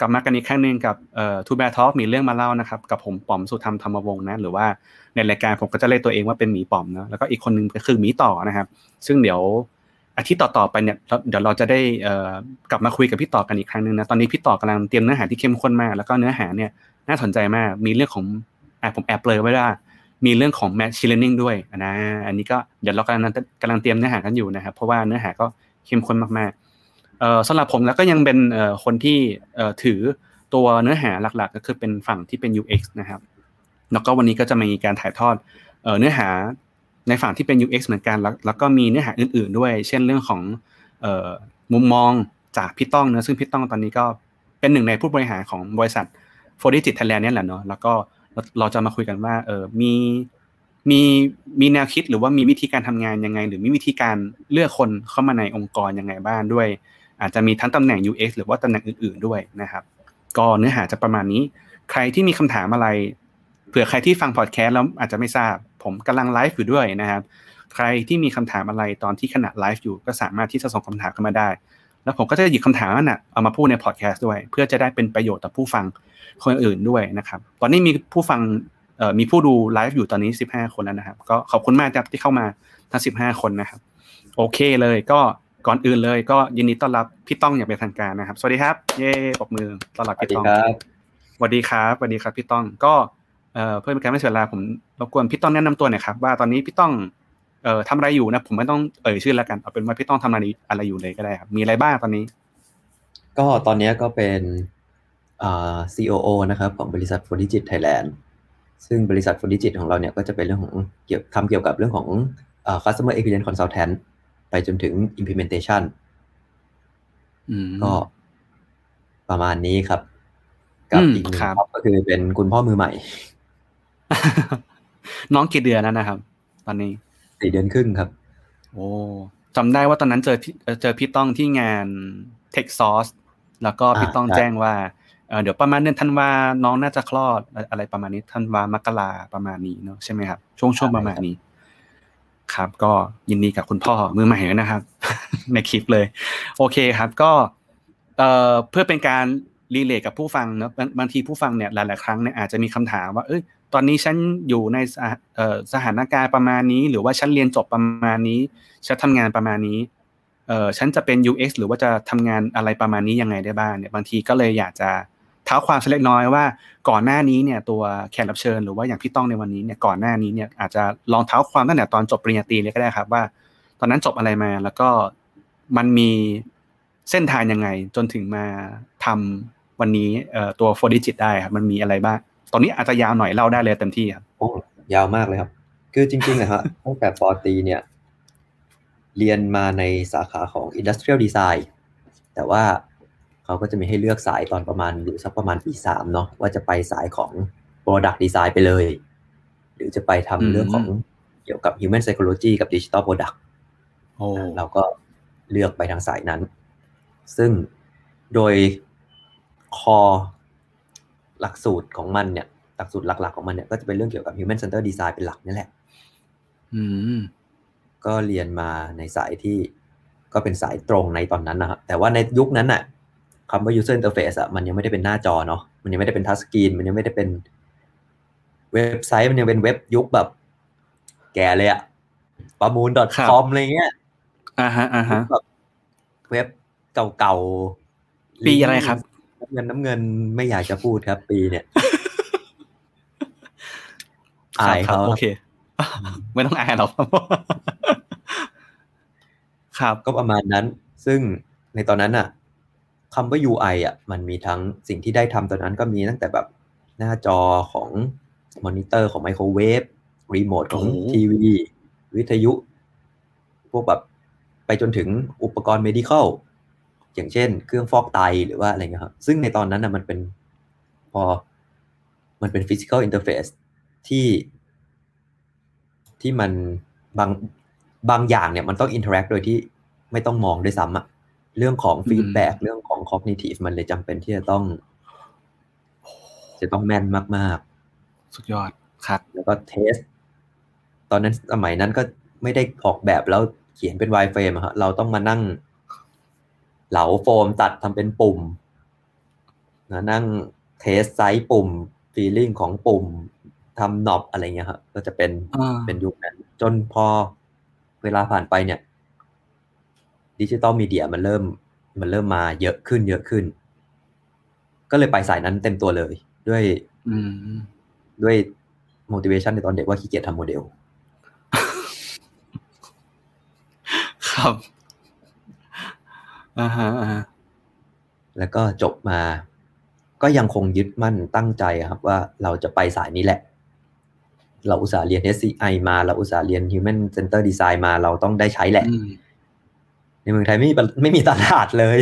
กลับมากันอีกครั้งหนึ่งกับทูแบทอ k มีเรื่องมาเล่านะครับ กับผมป๋อมสุธรรมธรรมวงศ์นะ หรือว่าในรายการผมก็จะเรียกตัวเองว่าเป็นหมีป๋อมนะแล้วก็อีกคนหนึงก็คือหมีต่อนะครับ ซึ่งเดี๋ยวอาทิตย์ต่อๆไปเนี่ยเดี๋ยวเราจะได้กลับมาคุยกับพี่ต่อกันอีกครั้งหนึ่งนะตอนนี้พี่ต่อกำลังเตรียมเนื้อหาที่เข้มข้นมาก แล้วก็เนื้อหาเนี่ยน่าสนใจมากมีเรื่องของแอบผมแอบเลยไว้ว่ามีเรื่องของ machine learning ด้วยนะอันนี้ก็เดี๋ยวเรากำลังกำลังเตรียมเนื้อหากันอยู่นะครับเพราะว่าเนื้อหาก็เข้มข้นมากๆ สำหรับผมแล้วก็ยังเป็นคนที่ถือตัวเนื้อหาหลักๆ ก็คือเป็นฝั่งที่เป็น UX นะครับ แล้วก็วันนี้ก็จะมีการถ่ายทอดเนื้อหาในฝั่งที่เป็น UX เหมือนกันแล้วก็มีเนื้อหาอื่น ๆ ด้วย เช่นเรื่องของมุมมองจากพี่ต้องเนะซึ่งพี่ต้องตอนนี้ก็เป็นหนึ่งในผู้บริหารของบริษัท f o r d i g i t Thailand เนี่ยแหละเนาะแล้วก็เราจะมาคุยกันว่าเออมีมีมีแนวคิดหรือว่ามีวิธีการทำงานยังไง หรือมีวิธีการเลือกคนเข้ามาในองค์กรยังไงบ้างด้วย อาจจะมีทั้งตำแหน่ง UX หรือว่าตำแหน่งอื่น ๆด้วยนะครับ ก็เนื้อหาจะประมาณนี้ ใครที่มีคำถามอะไร เผื่อใครที่ฟังพอดแคสต์แล้วอาจจะไม่ทราบ ผมกำลังไลฟ์อยู่ด้วยนะครับ ใครที่มีคำถามอะไรตอนที่ขณะไลฟ์อยู่ ก็สามารถที่จะส่งคำถามเข้ามาได้ แล้วผมก็จะหยิบคำถามนั้นนะเอามาพูดในพอดแคสต์ด้วย เพื่อจะได้เป็นประโยชน์ต่อผู้ฟังคนอื่นด้วยนะครับ ตอนนี้มีผู้ฟังมีผู้ดูไลฟ์อยู่ตอนนี้ 15 คนแล้วนะครับ ก็ขอบคุณมากครับที่เข้ามาทั้ง 15 คนนะครับ โอเคเลยก็ ก่อนอื่นเลยก็ยินดีต้อนรับพี่ต้องอย่างเป็นทางการนะครับ สวัสดีครับ เย้ปรบมือต้อนรับพี่ต้องสวัสดีครับสวัสดีครับพี่ต้องก็เอ่อเพื่อเป็นการไม่เสียเวลาผมรบกวนพี่ต้องแนะนำตัวหน่อยครับว่าตอนนี้พี่ต้องเอ่อทำอะไรอยู่นะ ผมไม่ต้องเอ่ยชื่อแล้วกันเอาเป็นว่าพี่ต้องทำอะไรอะไรอยู่เลยก็ได้ครับมีอะไรบ้างตอนนี้ ก็ตอนนี้ก็เป็นอ่า COO นะครับ ของบริษัท f o r d i g i t Thailand ซึ่งบริษัท f o r d i g i t ของเราเนี่ยก็จะเป็นเรื่องของเกี่ยวทำเกี่ยวกับเรื่องของอ่า customer experience consultant ไปจนถึง implementation อืมก็ประมาณนี้ครับ กับอืมอีกหนึ่งครับท็อปก็คือเป็นคุณพ่อมือใหม่ น้องกี่เดือนแล้วนะครับ ตอนนี้สี่เดือนครึ่งครับ โอ้จำได้ว่าตอนนั้นเจอพี่เอ่อเจอพี่ต้องที่งาน Tech Source แล้วก็พี่อ่าต้องใช่แจ้งว่าเอ่อเดี๋ยวประมาณเดือนธันวาน้องน่าจะคลอดอะไรประมาณนี้ธันวามกราประมาณนี้เนอะใช่ไหมครับ ช่วงช่วงประมาณนี้ ครับ ก็ยินดีกับคุณพ่อมือใหม่ด้วยนะครับ ในคลิปเลย โอเคครับ ก็เอ่อเพื่อเป็นการรีเลทกับผู้ฟังเนอะบางบางทีผู้ฟังเนี่ยหลาย ๆ ครั้งเนี่ยอาจจะมีคำถามว่าเอ้ยตอนนี้ฉันอยู่ในสถานการณ์ประมาณนี้ หรือว่าฉันเรียนจบประมาณนี้ฉันทำงานประมาณนี้เอ่อฉันจะเป็น UX หรือว่าจะทำงานอะไรประมาณนี้ยังไงได้บ้างเนี่ยบางทีก็เลยอยากจะ เท้าความสักเล็กน้อยว่าก่อนหน้านี้เนี่ยตัวแขกรับเชิญหรือว่าอย่างพี่ต้องในวันนี้เนี่ยก่อนหน้านี้เนี่ยอาจจะลองเท้าความตั้งแต่ตอนจบปริญญาตรีเลยก็ได้ครับว่า ตอนนั้นจบอะไรมาแล้วก็มันมีเส้นทางยังไงจนถึงมาทำวันนี้เอ่อตัว4 Digit ได้ครับมันมีอะไรบ้างตอนนี้อาจจะยาวหน่อยเล่าได้เลยเต็มที่ครับโอ้ยาวมากเลยครับ คือจริงๆนะฮะตั้งแต่ปอตรีเนี่ย เรียนมาในสาขาของ Industrial Design แต่ว่า เขาก็จะมีให้เลือกสายตอนประมาณอยู่สักประมาณปีสามเนาะว่าจะไปสายของ Product Design ไปเลย หรือจะไปอืมทำเรื่องของเกี่ยวกับ Human Psychology กับ Digital Product โอ้เราก็เลือกไปทางสายนั้น ซึ่งโดยคอหลักสูตรของมันเนี่ยหลักสูตรหลัก ๆ ของมันเนี่ยก็จะเป็นเรื่องเกี่ยวกับ Human Center Design เป็นหลักนี่แหละอืมก็เรียนมาในสายที่ก็เป็นสายตรงในตอนนั้นนะครับแต่ว่าในยุคนั้นน่ะ คำว่า user interface อะมันยังไม่ได้เป็นหน้าจอเนาะมันยังไม่ได้เป็นทัชสกรีนมันยังไม่ได้เป็นเว็บไซต์มันยังเป็นเว็บยุคแบบ แก่เลยอะประมูลครับ .com อะไรเงี้ยอ่าฮะอ่าฮะแบบเว็บเก่าๆปีอะไรครับน้ำเงินน้ำเงินไม่อยากจะพูดครับ ปีเนี่ยอายครับเขาโอเคไม่ต้องอายหรอกครับก็ประมาณนั้น ซึ่งในตอนนั้นอะ คำว่า UI อะมันมีทั้งสิ่งที่ได้ทำตอนนั้นก็มีตั้งแต่แบบหน้าจอของมอนิเตอร์ของไมโครเวฟรีโมทของโอ้โหทีวี วิทยุ พวกแบบไปจนถึงอุปกรณ์ medical อย่างเช่น เครื่องฟอกไตหรือว่าอะไรเงี้ยครับ ซึ่งในตอนนั้นน่ะมันเป็นพอมันเป็น physical interface ที่ที่มันบางบางอย่างเนี่ยมันต้อง interact โดยที่ไม่ต้องมองด้วยซ้ำอะ เรื่องของ feedback เรื่องของ cognitive มันเลยจำเป็นที่จะต้อง จะต้องแม่นมากสุดยอดครับๆแล้วก็ test ตอนนั้นสมัยนั้นก็ไม่ได้ออกแบบแล้วเขียนเป็น wireframe อะฮะเราต้องมานั่ง เหลาโฟมตัดทำเป็นปุ่มนะนั่ง test size ปุ่ม feeling ของปุ่มทำ knob อะไรเงี้ยครับก็จะเป็นอ่าเป็นยุคนั้น จนพอเวลาผ่านไปเนี่ย digital media มันเริ่มมันเริ่มมาเยอะขึ้นเยอะขึ้น ก็เลยไปสายนั้นเต็มตัวเลย ด้วยอืมด้วย motivation ในตอนเด็กว่าขี้เกียจทำโมเดล ครับอ่าฮะอ่าฮะแล้วก็จบมา ก็ยังคงยึดมั่นตั้งใจครับ ว่าเราจะไปสายนี้แหละ เราอุตส่าห์เรียน SCI มา เราอุตส่าห์เรียน Human Center Design มา เราต้องได้ใช้แหละอืม ในเมืองไทยไม่มีไม่มีตลาดเลย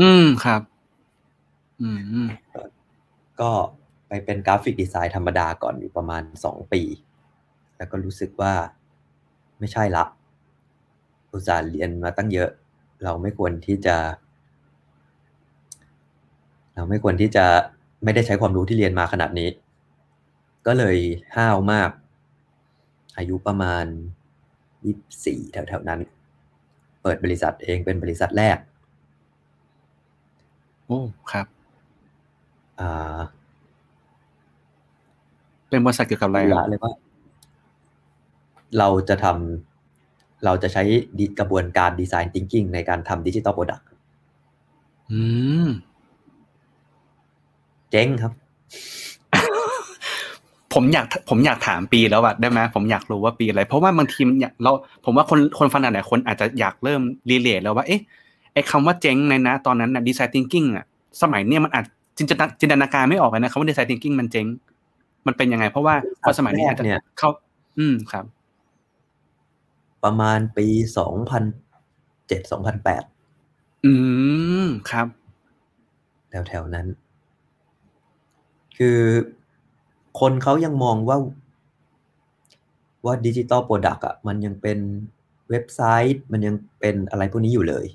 อืมครับอืมอืมก็ไปเป็นกราฟิกดีไซน์ธรรมดาก่อนอยู่ประมาณสองปี แล้วก็รู้สึกว่าไม่ใช่ละอุตส่าห์เรียนมาตั้งเยอะ เราไม่ควรที่จะ เราไม่ควรที่จะไม่ได้ใช้ความรู้ที่เรียนมาขนาดนี้ ก็เลยห้าวมาก อายุประมาณยี่สี่แถวๆนั้น เปิดบริษัทเองเป็นบริษัทแรก โอ้ครับอ่าเป็นบริษัทเกี่ยวกับอะไรคละรับเลยว่า เราจะทำเราจะใช้ดิกระบวนการ design thinking ในการทำดิจิ t a ลโปรดักต์อืม เจ๊งครับ ผมอยากผมอยากถามปีแล้วอะได้ไหมผมอยากรู้ว่าปีอะไร เพราะว่าบางทีมันอยากเราผมว่าคนคนฟังหลายๆคนอาจจะอยากเริ่ม relate แล้วว่าเอ๊ะไอ้คำว่าเจ๊งในนะ ตอนนั้นนะ design thinking อะสมัยเนี้ยมันอาจจินตนาจินตนาการไม่ออกเลยนะคำว่า design thinking มันเจ๊งมันเป็นยังไง เพราะว่าพอสมัยนี้อาจจะเนี่ยเข้า อืมครับ ประมาณปีสองพันเจ็ดสองพันแปดอืมครับแถวๆนั้น คือ คนเขายังมองว่าว่าดิจิ t a ลโปรดักต์อะมันยังเป็นเว็บไซต์ มันยังเป็นอะไรพวกนี้อยู่เลย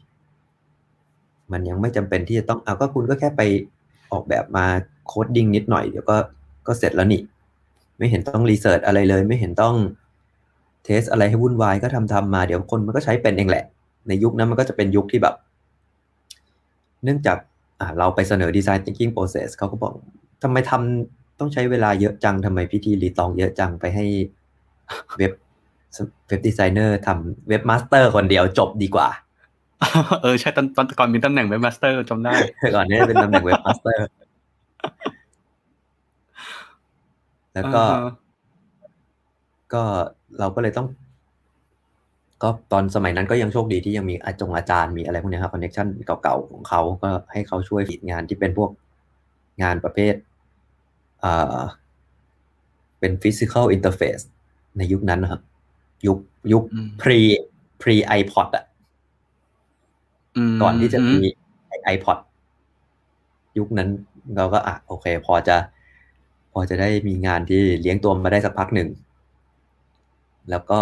มันยังไม่จำเป็นที่จะต้องเอาก็คุณก็แค่ไปออกแบบมา coding นิดหน่อยเดี๋ยวก็ก็เสร็จแล้วนี่ไม่เห็นต้อง research อะไรเลย ไม่เห็นต้อง test อะไรให้วุ่นวายก็ทำทำมาเดี๋ยวคนมันก็ใช้เป็นเองแหละ ในยุคนั้นมันก็จะเป็นยุคที่แบบ เนื่องจากเราไปเสนอ Design Thinking Process เขาก็บอกทำไมทำ ต้องใช้เวลาเยอะจังทำไมพิธีรีตองเยอะจังไปให้เว็บ web designer ทำ webmaster คนเดียวจบดีกว่า เออใช่ตอนตอนก่อนมีตำแหน่ง webmaster จำได้ก่อนนี้เป็นตำแหน่ง webmaster แล้วก็อ่าฮะก็เราก็เลยต้อง ก็ตอนสมัยนั้นก็ยังโชคดีที่ยังมีอาจงอาจารย์มีอะไรพวกเนี้ยครับคอนเนคชั่นเก่าๆของเขาก็ให้เขาช่วยฟีดงานที่เป็นพวกงานประเภท อ่าเป็น physical interface ในยุคนั้นนะครับ ยุคยุคอืม pre pre iPod อะมก่อนที่จะมี iPod ยุคนั้นเราก็อะโอเค พอจะ พอจะได้มีงานที่เลี้ยงตัวมาได้สักพักหนึ่ง แล้วก็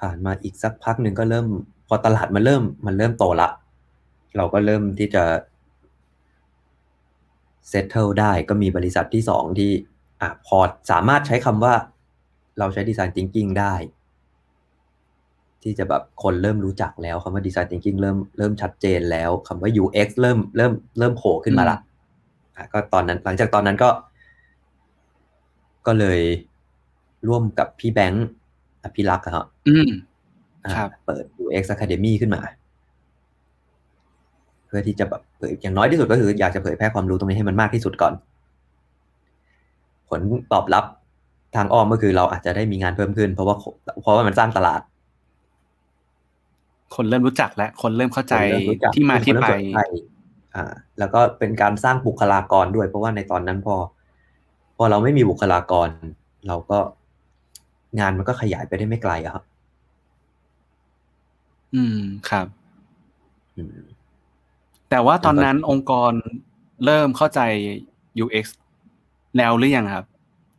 ผ่านมาอีกสักพักหนึ่งก็เริ่ม พอตลาดมันเริ่ม มันเริ่มโตละ เราก็เริ่มที่จะ settle ได้ก็มีบริษัทที่สองที่อะพอสามารถใช้คำว่าเราใช้ design thinking ได้ ที่จะแบบคนเริ่มรู้จักแล้วคำว่า design thinking เริ่มเริ่มชัดเจนแล้วคำว่า UX เริ่มเริ่มเริ่มโผล่ขึ้นมาละอะก็ตอนนั้นหลังจากตอนนั้นก็ ก็เลยร่วมกับพี่แบงค์อภิรักษ์อะฮะอืมอ่าครับเปิด UX Academy ขึ้นมาเพื่อที่จะแบบเผยอย่างน้อยที่สุดก็คืออยากจะเผยแพร่ความรู้ตรงนี้ให้มันมากที่สุดก่อน ผลตอบรับทางอ้อมก็คือเราอาจจะได้มีงานเพิ่มขึ้น เพราะว่าเพราะว่ามันสร้างตลาด คนเริ่มรู้จักแล้วคนเริ่มเข้าใจคนเริ่มรู้จักที่มาที่คนไปเริ่มสนใจอ่า แล้วก็เป็นการสร้างบุคลากรด้วย เพราะว่าในตอนนั้นพอ พอเราไม่มีบุคลากร เราก็งานมันก็ขยายไปได้ไม่ไกลอะครับ อืมครับ อืม แต่ว่าตอนนั้นแล้วก็องค์กรเริ่มเข้าใจ UX แล้วหรือยังครับ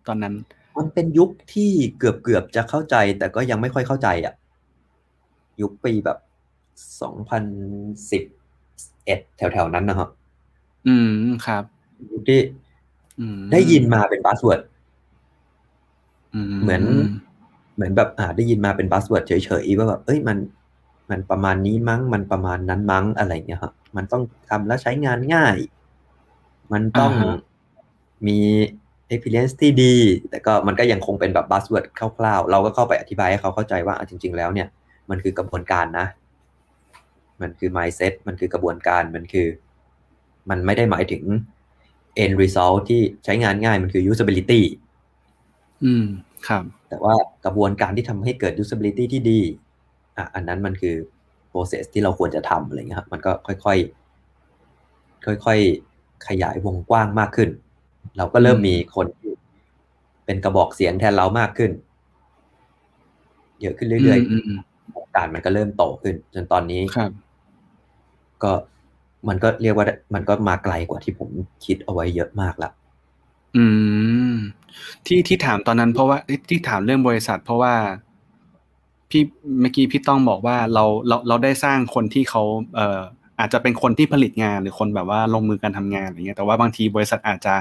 ตอนนั้น มันเป็นยุคที่เกือบเกือบๆจะเข้าใจ แต่ก็ยังไม่ค่อยเข้าใจอะ ยุคปีแบบสองพันสิบเอ็ดแถวๆนั้นนะครับอืมครับยุคที่อืมได้ยินมาเป็น buzzword อืเหมือน เหมือนแบบอ่าได้ยินมาเป็น buzzword เฉยๆว่าแบบเอ้ยมัน มันประมาณนี้มั้ง มันประมาณนั้นมั้งอะไรเงี้ยครับมันต้องทำแล้วใช้งานง่าย มันต้องมี experience ที่ดี แต่ก็มันก็ยังคงเป็นแบบ buzzword คร่าวๆ เราก็เข้าไปอธิบายให้เขาเข้าใจว่าอะจริง ๆ แล้วเนี่ย มันคือกระบวนการนะ มันคือ mindset มันคือกระบวนการ มันคือ มันไม่ได้หมายถึง end result ที่ใช้งานง่าย มันคือ usability อืม ครับ แต่ว่ากระบวนการที่ทำให้เกิด usability ที่ดี อะอันนั้นมันคือ process ที่เราควรจะทำอะไรเงี้ยครับมันก็ค่อยๆค่อยๆขยายวงกว้างมากขึ้น เราก็เริ่มอืมมีคนที่เป็นกระบอกเสียงแทนเรามากขึ้น เยอะขึ้นเรื่อยอืมอืมๆวงการมันก็เริ่มโตขึ้น จนตอนนี้ครับ ก็มันก็เรียกว่ามันก็มาไกลกว่าที่ผมคิดเอาไว้เยอะมากละอืม ที่ที่ถามตอนนั้นเพราะว่าเอ้ยที่ถามเรื่องบริษัท เพราะว่า พี่เมื่อกี้พี่ต้องบอกว่าเราเราเราได้สร้างคนที่เขาเอ่ออาจจะเป็นคนที่ผลิตงานหรือคนแบบว่าลงมือการทำงานอะไรเงี้ยแต่ว่าบางทีบริษัทอาจจะ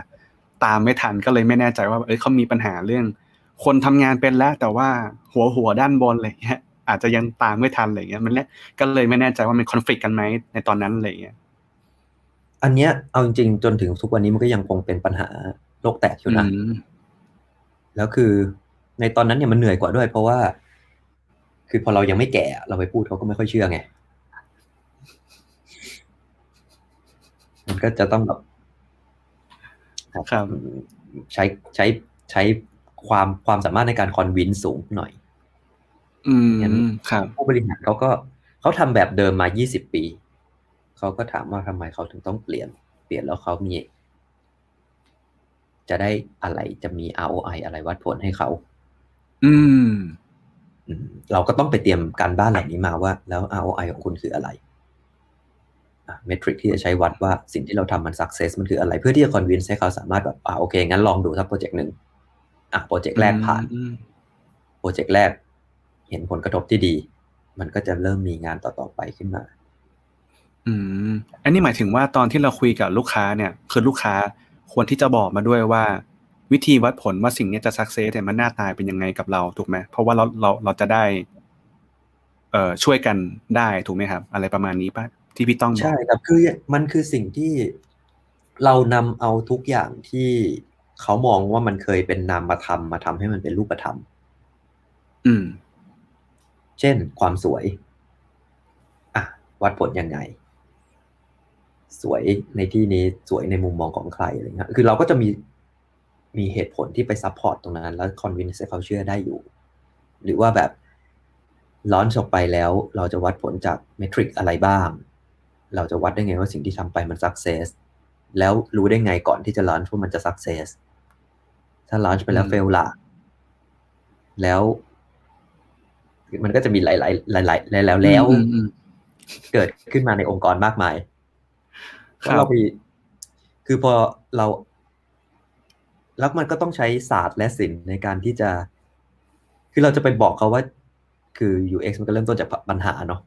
ตามไม่ทันก็เลยไม่แน่ใจว่าเอ้ยเขามีปัญหาเรื่อง คนทำงานเป็นแล้ว แต่ว่าหัวหัวด้านบนอะไรเงี้ยอาจจะยังตามไม่ทันอะไรเงี้ยมันเลยก็เลยไม่แน่ใจว่ามันคอนฟ lict กันไหมในตอนนั้นอะไรเงี้ยอันเนี้ยเอาจริงๆจนถึงทุกวันนี้มันก็ยังคงเป็นปัญหาโลกแตกอยู่นะอืมแล้วคือในตอนนั้นเนี่ยมันเหนื่อยกว่าด้วย เพราะว่า คือพอเรายังไม่แก่เราไปพูดเขาก็ไม่ค่อยเชื่อไง มันก็จะต้องแบบครับใช้ใช้ใช้ความความสามารถในการคอนวินสูงหน่อย อืมงั้นครับผู้บริหารเขาก็เขาทำแบบเดิมมา 20 ปี เขาก็ถามว่าทำไมเขาถึงต้องเปลี่ยน เปลี่ยนแล้วเขามี จะได้อะไรจะมี ROI อะไรวัดผลให้เขา อืมอืม เราก็ต้องไปเตรียมการบ้านเหล่านี้มาว่า แล้ว ROI ของคุณคืออะไร metric ที่จะใช้วัดว่าสิ่งที่เราทำมัน success มันคืออะไร เพื่อที่จะ convince ให้เขาสามารถแบบอ่าโอเค งั้นลองดูสักโปรเจกต์หนึ่งอะโปรเจกต์แรกผ่านอืมโปรเจกต์แรก เห็นผลกระทบที่ดี มันก็จะเริ่มมีงานต่อๆไปขึ้นมา อืม อันนี้หมายถึงว่าตอนที่เราคุยกับลูกค้าเนี่ย คือลูกค้าควรที่จะบอกมาด้วยว่า วิธีวัดผลว่าสิ่งเนี้ยจะสักเซสเนี่ยมันหน้าตาเป็นยังไงกับเราถูกไหมเพราะว่าเราเราเราจะได้เอ่อช่วยกันได้ถูกไหมครับ อะไรประมาณนี้ป่ะที่พี่ต้องบอกใช่ครับคือมันคือสิ่งที่เรานำเอาทุกอย่างที่เขามองว่ามันเคยเป็นนามธรรมมาทำให้มันเป็นรูปธรรม อืม เช่น ความสวย อะ วัดผลยังไง สวยในที่นี้สวยในมุมมองของใครอะไรเงี้ยคือเราก็จะมี มีเหตุผลที่ไป support ตรงนั้น แล้ว convince ให้เขาเชื่อได้อยู่ หรือว่าแบบ launch ออกไปแล้ว เราจะวัดผลจาก metric อะไรบ้าง เราจะวัดได้ไงว่าสิ่งที่ทำไปมัน success แล้วรู้ได้ไงก่อนที่จะ launch ว่ามันจะ success ถ้า launch ไปแล้วอืม fail ล่ะแล้ว มันก็จะมีหลาย ๆ หลายๆหลายๆแล้วแล้วอืมอืมเกิดขึ้นมาในองค์กรมากมายครับว่าเราไปคือพอเรา แล้วมันก็ต้องใช้ศาสตร์และศิลป์ในการที่จะ คือเราจะไปบอกเขาว่า คือ UX มันก็เริ่มต้นจากปัญหาเนาะ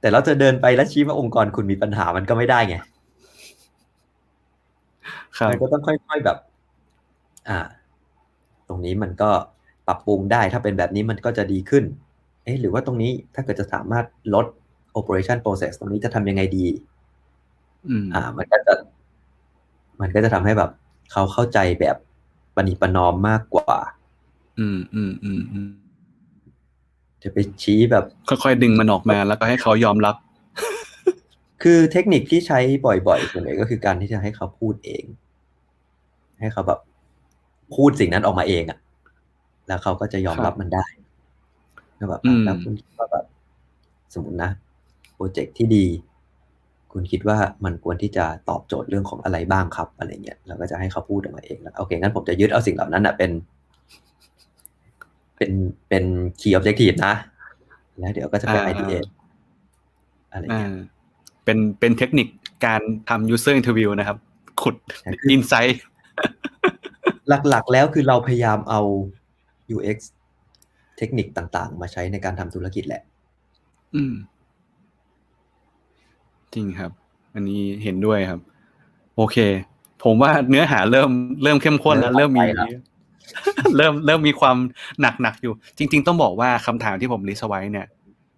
แต่เราจะเดินไปแล้วชี้ว่าองค์กรคุณมีปัญหามันก็ไม่ได้ไงครับมันก็ต้องค่อยๆแบบ อ่า ตรงนี้มันก็ปรับปรุงได้ ถ้าเป็นแบบนี้มันก็จะดีขึ้น เอ๊ะหรือว่าตรงนี้ถ้าเกิดจะสามารถลด operation process ตรงนี้จะทำยังไงดีอืมอ่า มันก็จะ มันก็จะทำให้แบบ เขาเข้าใจแบบปณิประนอมมากกว่า อืมอืมอืมอืมจะไปชี้แบบ ค่อยๆดึงมันออกมาแล้วก็ให้เขายอมรับ คือเทคนิคที่ใช้บ่อยๆส่วนใหญ่ก็คือการที่จะให้เขาพูดเอง ให้เขาแบบพูดสิ่งนั้นออกมาเองอะแล้วเขาก็จะยอมรับมันได้แล้วแบบอืมแล้วคุณคิดว่าแบบสมมตินะโปรเจกต์ที่ดี คุณคิดว่ามันควรที่จะตอบโจทย์เรื่องของอะไรบ้างครับอะไรเงี้ยเราก็จะให้เขาพูดออกมาเองแล้วโอเคงั้นผมจะยึดเอาสิ่งเหล่านั้นอะเป็น เป็นเป็น key objective นะ แล้วเดี๋ยวก็จะเป็นอ่า IDA อะไรอ่าเงี้ยเป็นเป็นเทคนิคการทำ user interview นะครับ ขุดใช่คือ insight หลักๆแล้วคือเราพยายามเอา UX เทคนิคต่างๆ มาใช้ในการทำธุรกิจแหละ อืม จริงครับ อันนี้เห็นด้วยครับ โอเค ผมว่าเนื้อหาเริ่มเริ่มเข้มข้นแล้วเริ่เริ่มมมีไปแล้วเริ่มเริ่มมีความหนักหนักอยู่ จริง ๆ ต้องบอกว่าคำถามที่ผมลิสต์ไว้เนี่ย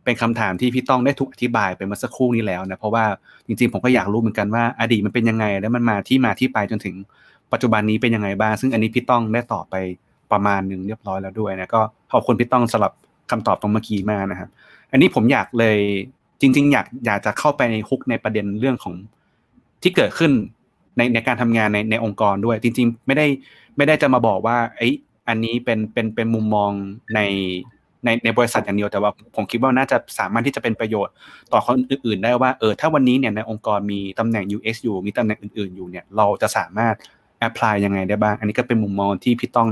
เป็นคำถามที่พี่ต้องได้ถูกอธิบายไปเมื่อสักครู่นี้แล้วนะเพราะว่าจริง ๆ ผมก็อยากรู้เหมือนกันว่าอดีตมันเป็นยังไง แล้วมันมาที่มาที่ไปจนถึงปัจจุบันนี้เป็นยังไงบ้าง ซึ่งอันนี้พี่ต้องได้ตอบไปประมาณหนึ่งเรียบร้อยแล้วด้วยนะก็ขอบคุณพี่ต้องสำหรับคำตอบตรงเมื่อกี้มากนะครับ อันนี้ผมอยากเลย จริง ๆ อยากอยากจะเข้าไปในฮุกในประเด็นเรื่องของที่เกิดขึ้นในในการทำงานในในองค์กรด้วย จริง ๆ ไม่ได้ไม่ได้จะมาบอกว่าไอ้อันนี้เป็นเป็นเป็นมุมมองในในในบริษัทอย่างเดียวแต่ว่าผมคิดว่าน่าจะสามารถที่จะเป็นประโยชน์ต่อคนอื่น ๆ ได้ว่าเออถ้าวันนี้เนี่ยในองค์กรมีตำแหน่ง UX อยู่มีตำแหน่งอื่น ๆ อยู่เนี่ยเราจะสามารถ apply ยังไงได้บ้าง อันนี้ก็เป็นมุมมองที่พี่ต้อง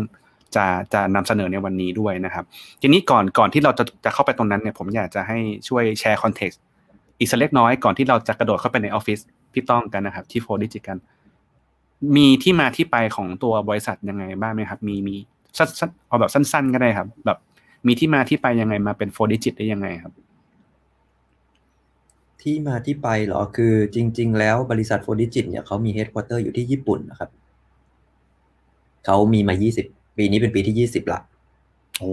จะจะนำเสนอในวันนี้ด้วยนะครับ ทีนี้ก่อนก่อนที่เราจะจะเข้าไปตรงนั้นเนี่ยผมอยากจะให้ช่วยแชร์ context อีกสักเล็กน้อยก่อนที่เราจะกระโดดเข้าไปในออฟฟิศพี่ต้องกันนะครับ ที่ Fourdigit กัน มีที่มาที่ไปของตัวบริษัทยังไงบ้างไหมครับ มีมีสั้นๆเอาแบบสั้น ๆ ก็ได้ครับ แบบมีที่มาที่ไปยังไงมาเป็น Fourdigit ได้ยังไงครับ ที่มาที่ไปเหรอคือจริง ๆ แล้วบริษัท Fourdigit เนี่ยเขามี headquarter อยู่ที่ญี่ปุ่นนะครับเขามีมา 20 ปีนี้เป็นปีที่20ละโอ้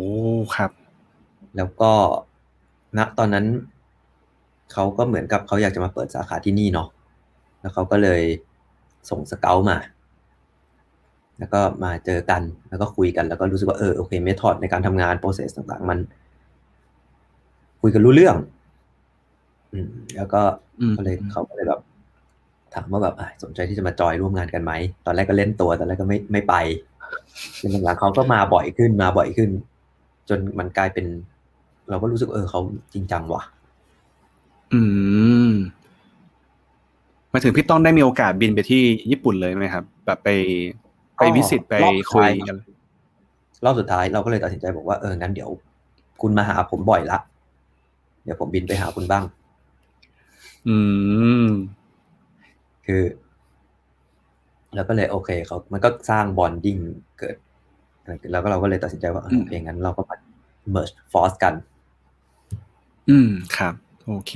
ครับ แล้วก็ณตอนนั้นเขาก็เหมือนกับเขาอยากจะมาเปิดสาขาที่นี่เนาะแล้วเขาก็เลยส่งสเกลมา แล้วก็มาเจอกัน แล้วก็คุยกัน แล้วก็รู้สึกว่าเออโอเคเมธอดในการทำงานโปรเซสต่างๆ มัน คุยกันรู้เรื่อง อืม แล้วก็อืมก็เลยเขาก็เลยแบบถามว่าแบบอะสนใจที่จะมาจอยร่วมงานกันไหม ตอนแรกก็เล่นตัว ตอนแรกก็ไม่ไม่ไป จนหลังๆเขาก็มาบ่อยขึ้นมาบ่อยขึ้น จนมันกลายเป็น เราก็รู้สึกเออเขาจริงจังว่ะ อืมหมายถึงพี่ต้องได้มีโอกาสบินไปที่ญี่ปุ่นเลยไหมครับ แบบไปไปก็วิสิตไปรอบสุดคุยท้ายกันรอบสุดท้ายเราก็เลยตัดสินใจบอกว่าเอองั้นเดี๋ยว คุณมาหาผมบ่อยละเดี๋ยวผมบินไปหาคุณบ้าง อืม คือ แล้วก็เลยโอเคเขามันก็สร้างบอนดิ้งเกิดแล้วก็เราก็เลยตัดสินใจว่าเอออืมโอเคงั้นเราก็มา merge force กัน อืมครับ โอเค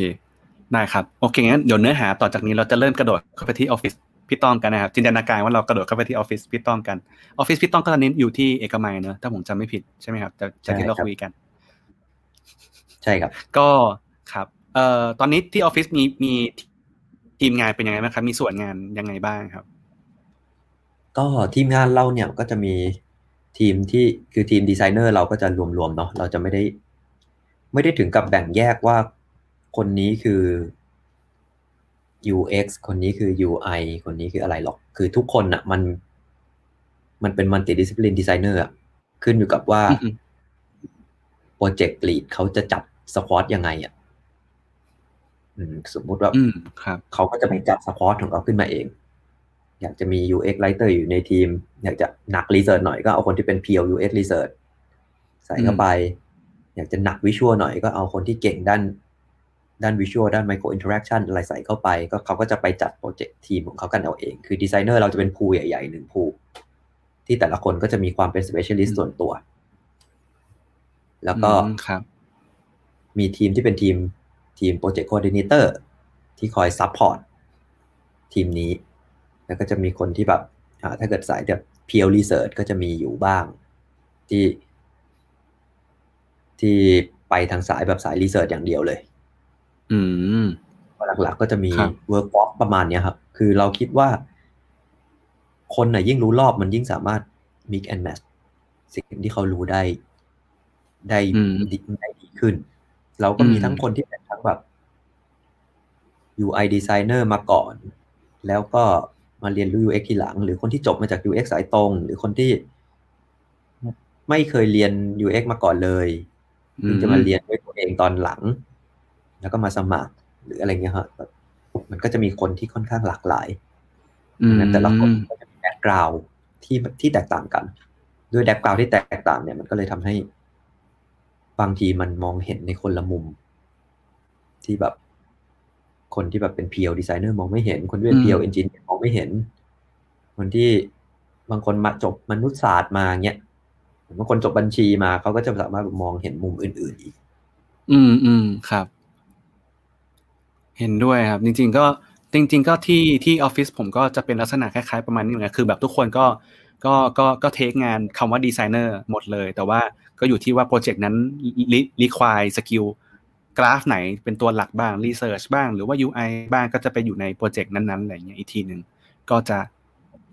ได้ครับ โอเคงั้นเดี๋ยวเนื้อหาต่อจากนี้เราจะเริ่มกระโดดเข้าไปที่ออฟฟิศพี่ต้องกันนะครับจินตนาการว่าเรากระโดดเข้าไปที่ออฟฟิศพี่ต้องกันออฟฟิศพี่ต้องก็ตอนนี้อยู่ที่เอกมัยเนอะถ้าผมจำไม่ผิดใช่ไหมครับจากจากที่เราใช่ครับคุยกัน ใช่ครับ ก็ครับเอ่อตอนนี้ที่ออฟฟิศมีมีทีมงานเป็นยังไงบ้างครับ มีส่วนงานยังไงบ้างครับ ก็ทีมงานเราเนี่ยก็จะมีทีมที่คือทีมดีไซเนอร์เราก็จะรวมๆเนาะเราจะไม่ได้ ไม่ได้ถึงกับแบ่งแยกว่าคนนี้คือ UX คนนี้คือ UI คนนี้คืออะไรหรอก คือทุกคนอะมัน มันเป็นมัลติดิส i ิ l ลินดีไซเนอร์อะขึ้นอยู่กับว่าอืม project lead เขาจะจัด squad ยังไงอะอืมสมมุติว่าอืมครับเขาก็จะไปจัด squad ของเขาขึ้นมาเอง อยากจะมี UX writer อยู่ในทีม อยากจะหนัก research หน่อยก็เอาคนที่เป็น pure UX research ใส่เข้าไป อยากจะหนัก visual หน่อยก็เอาคนที่เก่งด้านด้าน visual ด้าน micro interaction อะไรใส่เข้าไป ก็เขาก็จะไปจัด project team ของเขากันเอาเอง คือดีไซเนอร์เราจะเป็น pool ใหญ่ๆหนึ่ง pool ที่แต่ละคนก็จะมีความเป็น specialist ส่วนตัว แล้วก็อืมครับ มีทีมที่เป็นทีมทีม project coordinator ที่คอย support ทีมนี้ แล้วก็จะมีคนที่แบบอ่าถ้าเกิดสายแบบ pure Research ก็จะมีอยู่บ้าง ที่ ที่ไปทางสายแบบสาย Research อย่างเดียวเลย อืมหลักๆก็จะมีครับ Workforce ประมาณเนี้ยครับ คือเราคิดว่า คนน่ะยิ่งรู้รอบมันยิ่งสามารถ mix and match สิ่งที่เขารู้ได้ ได้อืมดีได้ดีขึ้น เราก็มีอืมทั้งคนที่เป็นทั้งแบบ UI designer มาก่อน แล้วก็ มาเรียนรู้ UX ทีหลัง หรือคนที่จบมาจาก UX สายตรง หรือคนที่ ไม่เคยเรียน UX มาก่อนเลยเพิ่งจะมาเรียนด้วยตัวเองตอนหลัง แล้วก็มาสมัคร หรืออะไรเงี้ยฮะแบบมันก็จะมีคนที่ค่อนข้างหลากหลายอืมนั้นแต่ละคนก็จะมี background ที่ที่แตกต่างกัน ด้วย background ที่แตกต่างเนี่ยมันก็เลยทำให้ บางทีมันมองเห็นในคนละมุม ที่แบบ คนที่แบบเป็น pure designer มองไม่เห็นคนที่เป็นอืม pure engineer ม องไม่เห็น คนที่บางคนมาจบมนุษยศาสตร์มาเงี้ยบางคนจบบัญชีมาเขาก็จะสามารถมองเห็นมุมอื่น ๆอีก อืมอืมครับ เห็นด้วยครับ จริง ๆ ก็จริง ๆ ก็ที่ที่ออฟฟิศผมก็จะเป็นลักษณะคล้ายๆประมาณนี้เหมือนกันคือ แบบทุกคนก็ก็ก็ก็ take งานคำว่าดีไซเนอร์หมดเลย แต่ว่าก็อยู่ที่ว่า project นั้น require skill craft ไหนเป็นตัวหลักบ้าง research บ้าง หรือว่า UI บ้างก็จะไปอยู่ใน project นั้นๆอะไรอย่างเงี้ยอีกทีหนึ่งก็จะ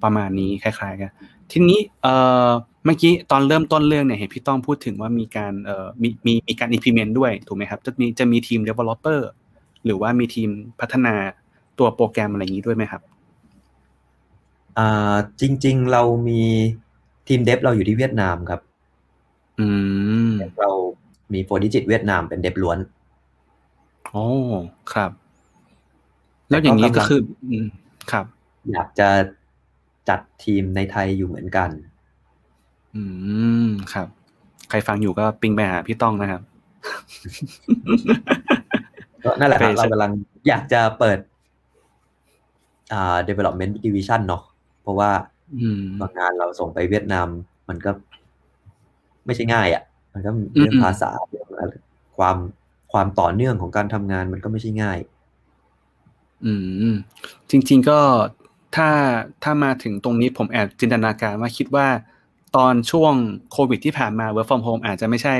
ประมาณนี้คล้ายๆกันทีนี้เอ่อเมื่อกี้ตอนเริ่มต้นเรื่องเนี่ยเห็นพี่ต้องพูดถึงว่ามีการเอ่อมีมีมีการ implement ด้วยถูกไหมครับ จะมีจะมีทีม developer หรือว่ามีทีมพัฒนาตัวโปรแกรมอะไรอย่างนี้ด้วยไหมครับอ่าจริง ๆ เรามีทีมเดฟเราอยู่ที่เวียดนามครับ อืมเรามีโฟดิจิตเวียดนามเป็นเดฟล้วน โอ้ครับ แล้วอย่างนี้ก็คือ อืมครับ อยากจะจัดทีมในไทยอยู่เหมือนกัน อืมครับ ใครฟังอยู่ก็ปิงไปหาพี่ต้องนะครับก็นั่นแหละครับไปเรากำลังอยากจะเปิด อ่า development division เนาะเพราะว่าอืมบางงานเราส่งไปเวียดนาม มันก็ไม่ใช่ง่ายอะ่ะ มันก็เรื่องอืมภาษาเรื่องอะไรความ ความต่อเนื่องของการทำงานมันก็ไม่ใช่ง่าย อืม จริง ๆก็ถ้าถ้ามาถึงตรงนี้ผมแอบจินตนาการว่าคิดว่า ตอนช่วงโควิดที่ผ่านมา work from home อาจจะไม่ใช่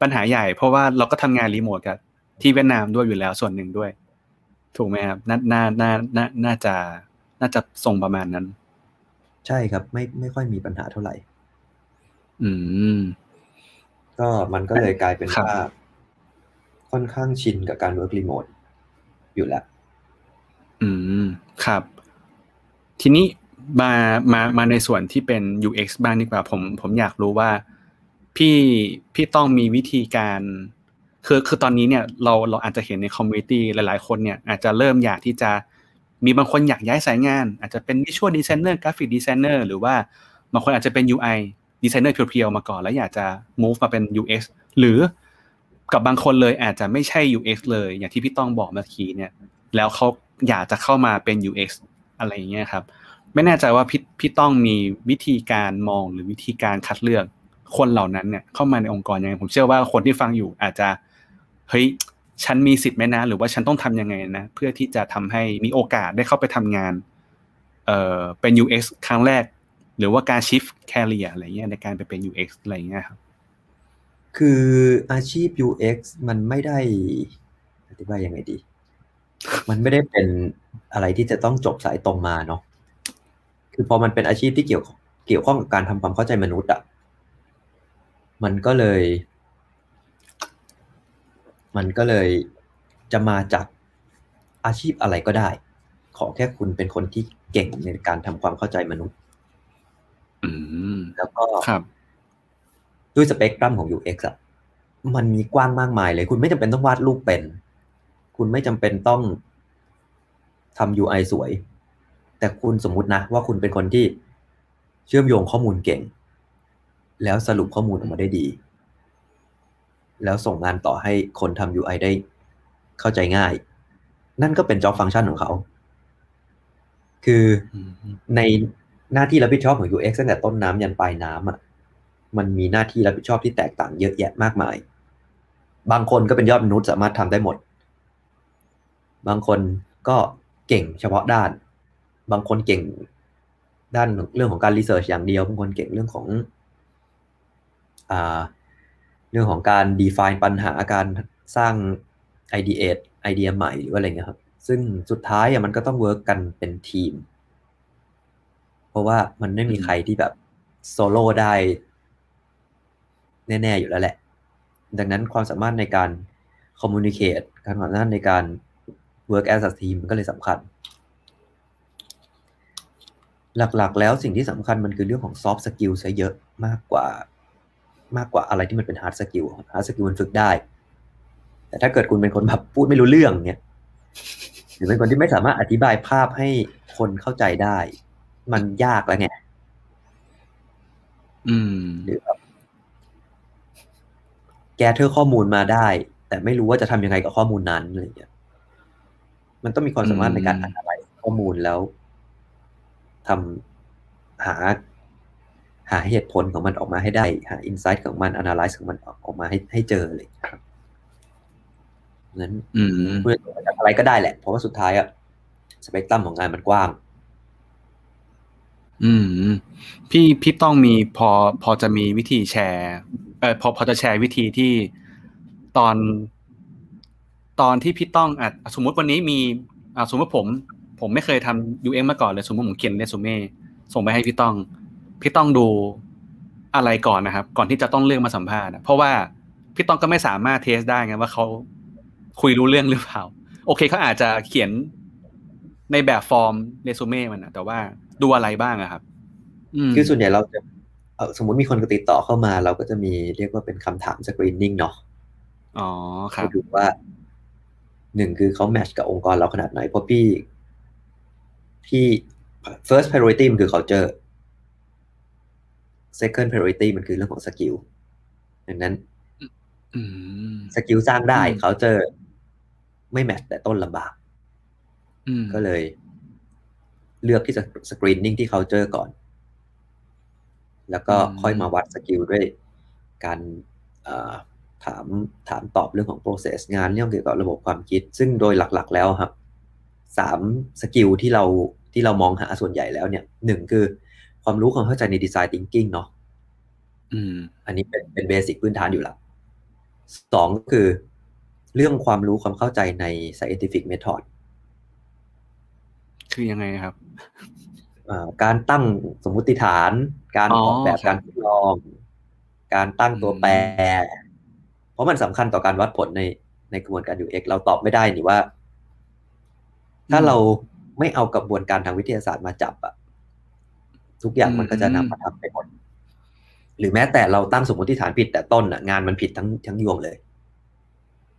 ปัญหาใหญ่ เพราะว่าเราก็ทำงานรีโมทกับที่เวียดนามด้วยอยู่แล้วส่วนหนึ่งด้วย ถูกไหมครับน่าน่าน่าน่าน่าจะน่าจะส่งประมาณนั้น ใช่ครับ ไม่ไม่ค่อยมีปัญหาเท่าไหร่ อืม ก็มันก็เลยกลายเป็นครับว่า ค่อนข้างชินกับการ work remote อยู่แล้ว อืม ครับ ทีนี้มามามาในส่วนที่เป็น UX บ้างดีกว่า ผมผมอยากรู้ว่า พี่พี่ต้องมีวิธีการคือคือตอนนี้เนี่ยเราเราอาจจะเห็นในคอมมูนิตี้หลาย ๆ คนเนี่ยอาจจะเริ่มอยากที่จะมีบางคนอยากย้ายสายงาน อาจจะเป็น Visual Designer Graphic Designer หรือว่าบางคนอาจจะเป็น UI Designer เพียวๆมาก่อน แล้วอยากจะ move มาเป็น UX หรือ กับบางคนเลยอาจจะไม่ใช่ UX เลยอย่างที่พี่ต้องบอกเมื่อกี้เนี่ย แล้วเขาอยากจะเข้ามาเป็น UX อะไรอย่างเงี้ยครับ ไม่แน่ใจว่าพี่พี่ต้องมีวิธีการมองหรือวิธีการคัดเลือกคนเหล่านั้นเนี่ยเข้ามาในองค์กรยังไงผมเชื่อว่าคนที่ฟังอยู่อาจจะเฮ้ยฉันมีสิทธิ์ไหมนะ หรือว่าฉันต้องทำยังไงนะ เพื่อที่จะทำให้มีโอกาสได้เข้าไปทำงานเอ่อเป็น UX ครั้งแรก หรือว่าการ shift career อะไรเงี้ยในการไปเป็น UX อะไรเงี้ยครับ คืออาชีพ UX มันไม่ได้ อธิบายยังไงดี มันไม่ได้เป็นอะไรที่จะต้องจบสายตรงมาเนาะคือพอมันเป็นอาชีพที่เกี่ยวเกี่ยวข้องกับการทำความเข้าใจมนุษย์อะมันก็เลย มันก็เลยจะมาจากอาชีพอะไรก็ได้ ขอแค่คุณเป็นคนที่เก่งในการทำความเข้าใจมนุษย์อืมแล้วก็ครับ ด้วยสเปกตรัมของ UX อะมันมีกว้างมากมายเลย คุณไม่จำเป็นต้องวาดรูปเป็น คุณไม่จำเป็นต้องทำ UI สวย แต่คุณสมมุตินะ ว่าคุณเป็นคนที่เชื่อมโยงข้อมูลเก่ง แล้วสรุปข้อมูลออกมาได้ดี แล้วส่งงานต่อให้คนทำ UI ได้เข้าใจง่าย นั่นก็เป็น job function ของเขา คืออืมในหน้าที่รับผิดชอบของ UX ตั้งแต่ต้นน้ำยันปลายน้ำอะ มันมีหน้าที่รับผิดชอบที่แตกต่างเยอะแยะมากมาย บางคนก็เป็นยอดมนุษย์สามารถทำได้หมด บางคนก็เก่งเฉพาะด้าน บางคนเก่งด้านเรื่องของการรีเสิร์ชอย่างเดียว บางคนเก่งเรื่องของอ่าเรื่องของการ define ปัญหาการสร้าง ideate ไอเดียใหม่หรือว่าอะไรเงี้ยครับ ซึ่งสุดท้ายมันก็ต้อง work กันเป็นทีม เพราะว่ามันไม่มีใครที่แบบโซโล่ได้ แน่ ๆ อยู่แล้วแหละ ดังนั้นความสามารถในการ communicate การความสามารถในการ work as a team มันก็เลยสำคัญ หลักๆ แล้วสิ่งที่สำคัญมันคือเรื่องของ soft skill ซะเยอะมากกว่ามากกว่าอะไรที่มันเป็น hard skill hard skill มันฝึกได้ แต่ถ้าเกิดคุณเป็นคนแบบพูดไม่รู้เรื่องเนี่ยหรือเป็นคนที่ไม่สามารถอธิบายภาพให้คนเข้าใจได้ มันยากแล้วไงอืมหรือแบบ แกเธอข้อมูลมาได้ แต่ไม่รู้ว่าจะทำยังไงกับข้อมูลนั้นอะไรอย่างเงี้ยมันต้องมีความสามารถในการอืม analyze ข้อมูลแล้วทำหา หาเหตุผลของมันออกมาให้ได้ หาอินไซต์ของมัน a นาลิซ์ของมันออกมาให้ให้เจอเลยครับนั้นอืมเพื่อจะอะไรก็ได้แหละ เพราะว่าสุดท้ายอะสเปกตรัมของงานมันกว้าง อืม พี่พี่ต้องมีพอพอจะมีวิธีแชร์ เออพอพอจะแชร์วิธีที่ตอน ตอนที่พี่ต้องอะสมมุติวันนี้มีอะสมมติผม ผมไม่เคยทำ UX มาก่อนเลย สมมติผมเขียนเรซูเม่ส่งไปให้พี่ต้อง พี่ต้องดูอะไรก่อนนะครับ ก่อนที่จะต้องเลือกมาสัมภาษณ์เพราะว่าพี่ต้องก็ไม่สามารถเทสได้ไงว่าเขาคุยรู้เรื่องหรือเปล่า โอเคเขาอาจจะเขียนในแบบฟอร์มเรซูเม่มันนะแต่ว่าดูอะไรบ้างอะครับคือส่วนใหญ่เราจะ สมมติมีคนติดต่อเข้ามา เราก็จะมีเรียกว่าเป็นคำถามสกรีนนิ่งเนาะอ๋อครับดูว่าหนึ่งคือเขา match กับองค์กรเราขนาดไหน เพราะพี่ พี่ first priority มันคือ culture second priority มันคือเรื่องของ skill ดังนั้นอืม skill สร้างได้อืม culture ไม่ match แต่ต้นลำบากอืมก็เลย เลือกที่จะ screening ที่ culture ก่อน แล้วก็ค่อยมาวัด skill ด้วยการเอ่อถามถามตอบเรื่องของ process งานเรื่องเกี่ยวกับระบบความคิด ซึ่งโดยหลักๆ แล้วครับสาม skill ที่เราที่เรามองหาส่วนใหญ่แล้วเนี่ยหนึ่งคือความรู้ความเข้าใจใน design thinking เนาะอืมอันนี้เป็นเป็น basic พื้นฐานอยู่แล้วสองก็คือ เรื่องความรู้ความเข้าใจใน scientific method คือยังไงครับอ่า การตั้งสมมุติฐาน การอ๋อออกแบบครับการทดลอง การตั้งตัวอืมแปร เพราะมันสำคัญต่อการวัดผลในในกระบวนการ UX เราตอบไม่ได้นี่ว่า ถ้าเราไม่เอากระบวนการทางวิทยาศาสตร์มาจับอะทุกอย่างมันก็จะนำมาทำไปหมดหรือแม้แต่เราตั้งสมมติฐานผิดแต่ต้นอะงานมันผิดทั้งทั้งยวงเลย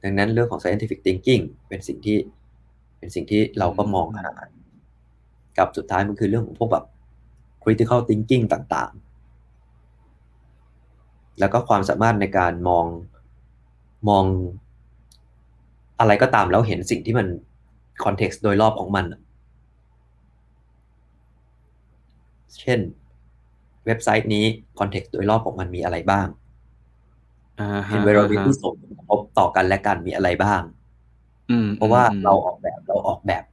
ดังนั้นเรื่องของ scientific thinking เป็นสิ่งที่ เป็นสิ่งที่เราก็มองหา กับสุดท้ายมันคือเรื่องของพวกแบบ critical thinking ต่างๆ แล้วก็ความสามารถในการมองมองอะไรก็ตามแล้วเห็นสิ่งที่มัน context โดยรอบของมันอะเช่นเว็บไซต์นี้ context โดยรอบของมันมีอะไรบ้างอ่าฮะ environment อ่าที่ฮะส่งผลกระทบต่อกันและกันมีอะไรบ้างอืมเพราะว่าอืมเราออกแบบเราออกแบบ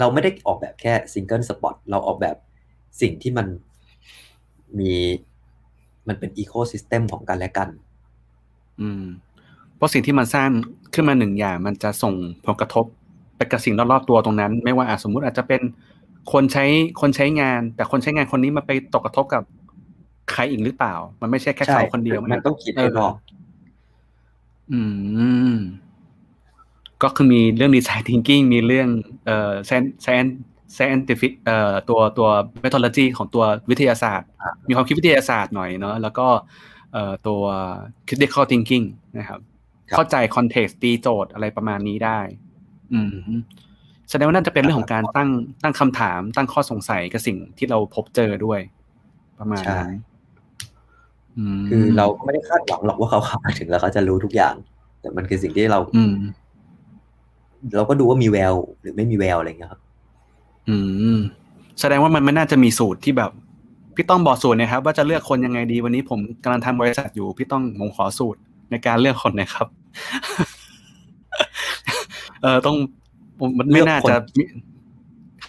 เราไม่ได้ออกแบบแค่ single spot เราออกแบบสิ่งที่มันมีมันเป็น ecosystem ของกันและกัน อืม เพราะสิ่งที่มันสร้างขึ้นมาหนึ่งอย่าง มันจะส่งผลกระทบไปกับสิ่งรอบๆตัวตรงนั้น ไม่ว่าอะสมมุติอาจจะเป็นคนใช้คนใช้งาน แต่คนใช้งานคนนี้มาไปตกกระทบกับใครอีกหรือเปล่า มันไม่ใช่แค่ใช่เขาคนเดียวมันต้องคิดให้รอบอืม ก็คือมีเรื่อง design thinking มีเรื่องเอ่อ science scientific เอ่อตัวตัว methodology ของตัววิทยาศาสตร์ มีความคิดวิทยาศาสตร์หน่อยเนาะแล้วก็เอ่อตัว critical thinking นะครับครับเข้าใจ context ตีโจทย์อะไรประมาณนี้ได้ อืมแสดงว่าน่าจะเป็นเรื่องของการตั้งตั้งคำถาม ตั้งข้อสงสัยกับสิ่งที่เราพบเจอด้วย ประมาณใช่นั้นอืมคือเราก็ไม่ได้คาดหวังหรอกว่าเขาเข้ามาถึงแล้วเขาจะรู้ทุกอย่าง แต่มันคือสิ่งที่เราอืม เราก็ดูว่ามีแววหรือไม่มีแววอะไรอย่างเงี้ยครับ อืม แสดงว่ามันไม่น่าจะมีสูตรที่แบบ พี่ต้องบอกสูตรนะครับ ว่าจะเลือกคนยังไงดีวันนี้ผมกำลังทำบริษัทอยู่ พี่ต้องผมขอสูตรในการเลือกคนหนะครับ เออต้องผมมันไม่น่าจะมี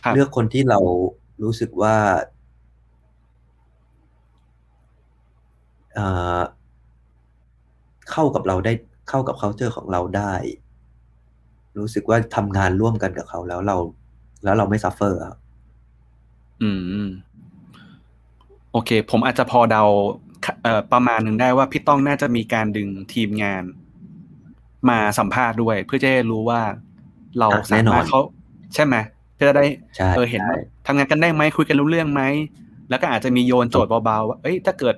ครับเลือกคนที่เรารู้สึกว่าเอ่อเข้ากับเราได้เข้ากับ culture ของเราได้ รู้สึกว่าทำงานร่วมกันกับเขาแล้วเรา แล้วเราไม่ suffer ครับอืม โอเค ผมอาจจะพอเดาเอ่อประมาณหนึ่งได้ว่าพี่ต้องน่าจะมีการดึงทีมงาน มาสัมภาษณ์ด้วย เพื่อจะได้รู้ว่าเราอะสาแน่นอมารนถเขาใช่ไหมเพื่อจะได้ใช่เออเห็นใช่ว่าทำงานกันได้ไหมคุยกันรู้เรื่องไหมแล้วก็อาจจะมีโยนโจทย์เบาๆว่าเอ้ยถ้าเกิด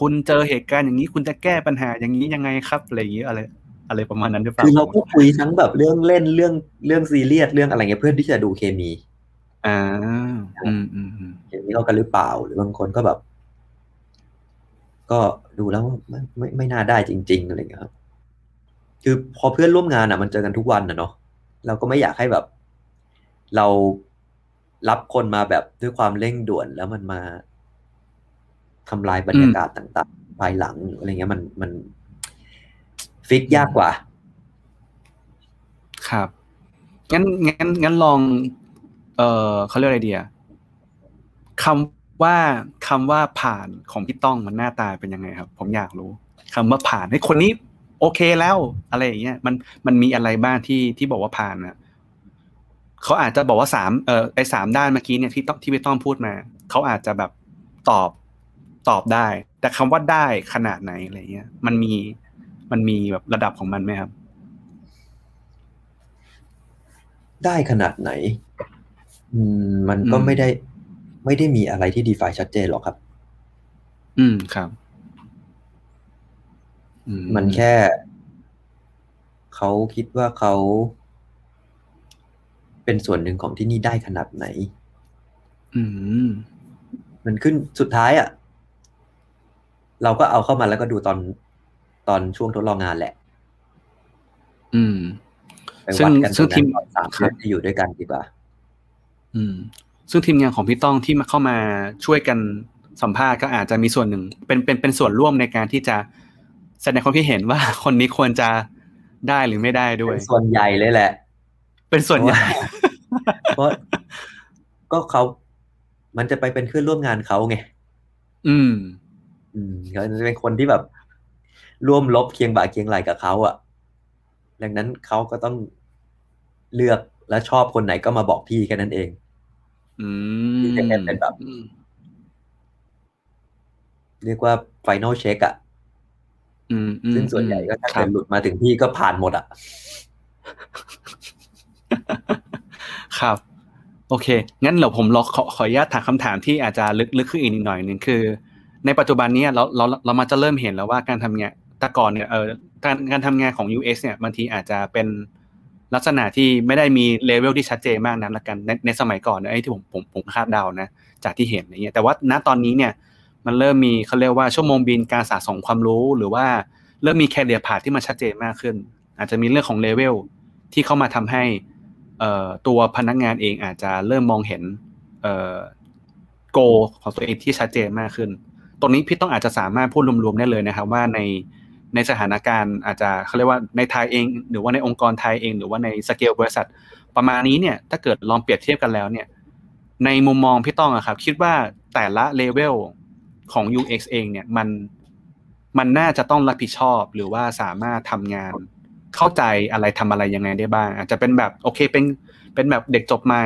คุณเจอเหตุการณ์อย่างนี้คุณจะแก้ปัญหาอย่างนี้ยังไงครับอะไรอย่างนี้อะไร อะไรประมาณนั้นหรือเปล่าคือเราก็คุยทั้งแบบเรื่องเล่นเรื่องเรื่องซีเรียสเรื่องอะไรเงี้ยเพื่อที่จะดูเคมี อ่า อืมอืมอืมเคมีเข้ากันหรือเปล่าหรือบางคนก็แบบ ก็ดูแล้วว่าไม่ไม่ไม่น่าได้จริง ๆอะไรเงี้ยครับ คือพอเพื่อนร่วมงานอะ มันเจอกันทุกวันนะเนาะเราก็ไม่อยากให้แบบ เรารับคนมาแบบด้วยความเร่งด่วนแล้วมันมาทำลายบรรยากาศต่าง ๆ ภายหลังหรืออะไรเงี้ยมันมัน ฟิกยากกว่า ครับงั้นงั้นงั้นลอง เออเขาเรียกอะไรดีอะคำว่าคำว่าผ่านของพี่ต้องมันหน้าตาเป็นยังไงครับ ผมอยากรู้คำว่าผ่านให้คนนี้ โอเคแล้ว อะไรอย่างเงี้ยมันมันมีอะไรบ้างที่ที่บอกว่าผ่านอะเขาอาจจะบอกว่าสามเออไอสามด้านเมื่อกี้เนี่ยที่ต้องที่พี่ต้องพูดมาเขาอาจจะแบบตอบตอบได้ แต่คำว่าได้ขนาดไหนอะไรเงี้ย มันมี มันมีแบบระดับของมันไหมครับ ได้ขนาดไหน อืม มันก็อืมไม่ได้ ไม่ได้มีอะไรที่ define ชัดเจนหรอกครับ อืมครับอืมันแค่ เขาคิดว่าเขาเป็นส่วนหนึ่งของที่นี่ได้ขนาดไหน อืม มันขึ้นสุดท้ายอะ่ะ เราก็เอาเข้ามาแล้วก็ดูตอน ตอนช่วงทดลองงานแหละ อืมไปซึ่วังดกันตซึ่รงงทีนั้มนตอนสามครัเดือบนที่อยู่ด้วยกันดีกว่า อืม ซึ่งทีมงานของพี่ต้องที่มาเข้ามาช่วยกันสัมภาษณ์ก็อาจจะมีส่วนหนึ่ง เป็นเป็นเป็นส่วนร่วมในการที่จะแสดงความคิดเห็นว่าคนนี้ควรจะได้หรือไม่ได้ด้วยเป็นส่วนใหญ่เลยแหละ เป็นส่วนใหญ่เพราะก็เขา มันจะไปเป็นเพื่อนร่วมงานเขาไง อืม อืมเขาจะเป็นคนที่แบบ ร่วมลบเคียงบ่าเคียงไหลกับเขาอะ่ะดังนั้นเขาก็ต้องเลือกและชอบคนไหนก็มาบอกพี่แค่นั้นเอง อืมที่จะเป็นแบบอืมเรียกว่า final check อะ่ะอืมอืมซึ่งส่วนใหญ่ก็ถ้าครัเกิบดหลุดมาถึงพี่ก็ผ่านหมดอะ่ะครับ โอเค งั้นเดี๋ยวผมลองขอขออนุญาตถามคำถามที่อาจจะลึกลึกขึ้นอีกนิดหน่อยหนึ่งคือ ในปัจจุบันเนี้เราเราเรามาจะเริ่มเห็นแล้วว่าการทำงาน แต่ก่อนเนี่ยเออการการทำงานของ UX เนี่ยบางทีอาจจะเป็นลักษณะที่ไม่ได้มีเลเวลที่ชัดเจนมากนักละกันในในสมัยก่อนนี่ยไอ้ที่ผมผมผมคาดเดานะ จากที่เห็นอย่างเงี้ยแต่ว่าณตอนนี้เนี่ยมันเริ่มมีเขาเรียกว่าชั่วโมงบินการสะสมความรู้หรือว่าเริ่มมีแคเรียพาที่มันชัดเจนมากขึ้น อาจจะมีเรื่องของเลเวลที่เข้ามาทำให้เอ่อตัวพนักงานเองอาจจะเริ่มมองเห็นเอ่อโกของตัวเองที่ชัดเจนมากขึ้น ตรงนี้พี่ต้องอาจจะสามารถพูดรวมๆได้เลยนะครับว่าใน ในสถานการณ์อาจจะเขาเรียกว่าในไทยเอง หรือว่าในองค์กรไทยเอง หรือว่าในสเกลบริษัท ประมาณนี้เนี่ยถ้าเกิดลองเปรียบเทียบกันแล้วเนี่ยในมุมมองพี่ต้องอะครับคิดว่าแต่ละเลเวลของ UX เองเนี่ยมันมันน่าจะต้องรับผิดชอบหรือว่าสามารถทำงาน เข้าใจอะไรทำอะไรยังไงได้บ้าง อาจจะเป็นแบบโอเคเป็นเป็นแบบเด็กจบใหม่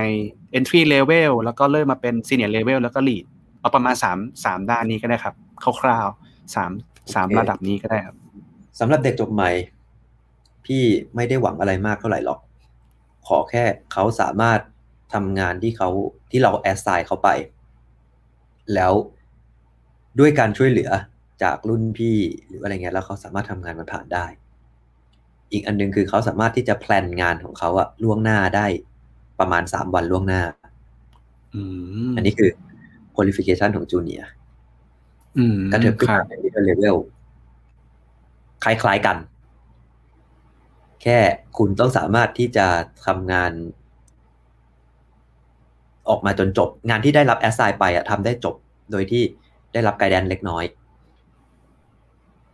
entry level แล้วก็เริ่มมาเป็น senior level แล้วก็ lead เอาประมาณสามสามด้านนี้ก็ได้ครับคร่าวๆสามสามระดับนี้ก็ได้ครับ สำหรับเด็กจบใหม่ พี่ไม่ได้หวังอะไรมากเท่าไหร่หรอก ขอแค่เขาสามารถทำงานที่เขาที่เราแอสไซน์เขาไป แล้วด้วยการช่วยเหลือจากรุ่นพี่หรืออะไรเงี้ยแล้วเขาสามารถทำงานมันผ่านได้ อีกอันหนึงคือเขาสามารถที่จะแพลนงานของเขาอะล่วงหน้าได้ประมาณสามวันล่วงหน้าอืมอันนี้คือ qualification ของจูเนียอืมกระเถิบขึ้นครัมาบเป็น middle level คล้ายๆกัน แค่คุณต้องสามารถที่จะทำงาน ออกมาจนจบ งานที่ได้รับแอสไซน์ไปอะทำได้จบโดยที่ได้รับไกด์แดนเล็กน้อย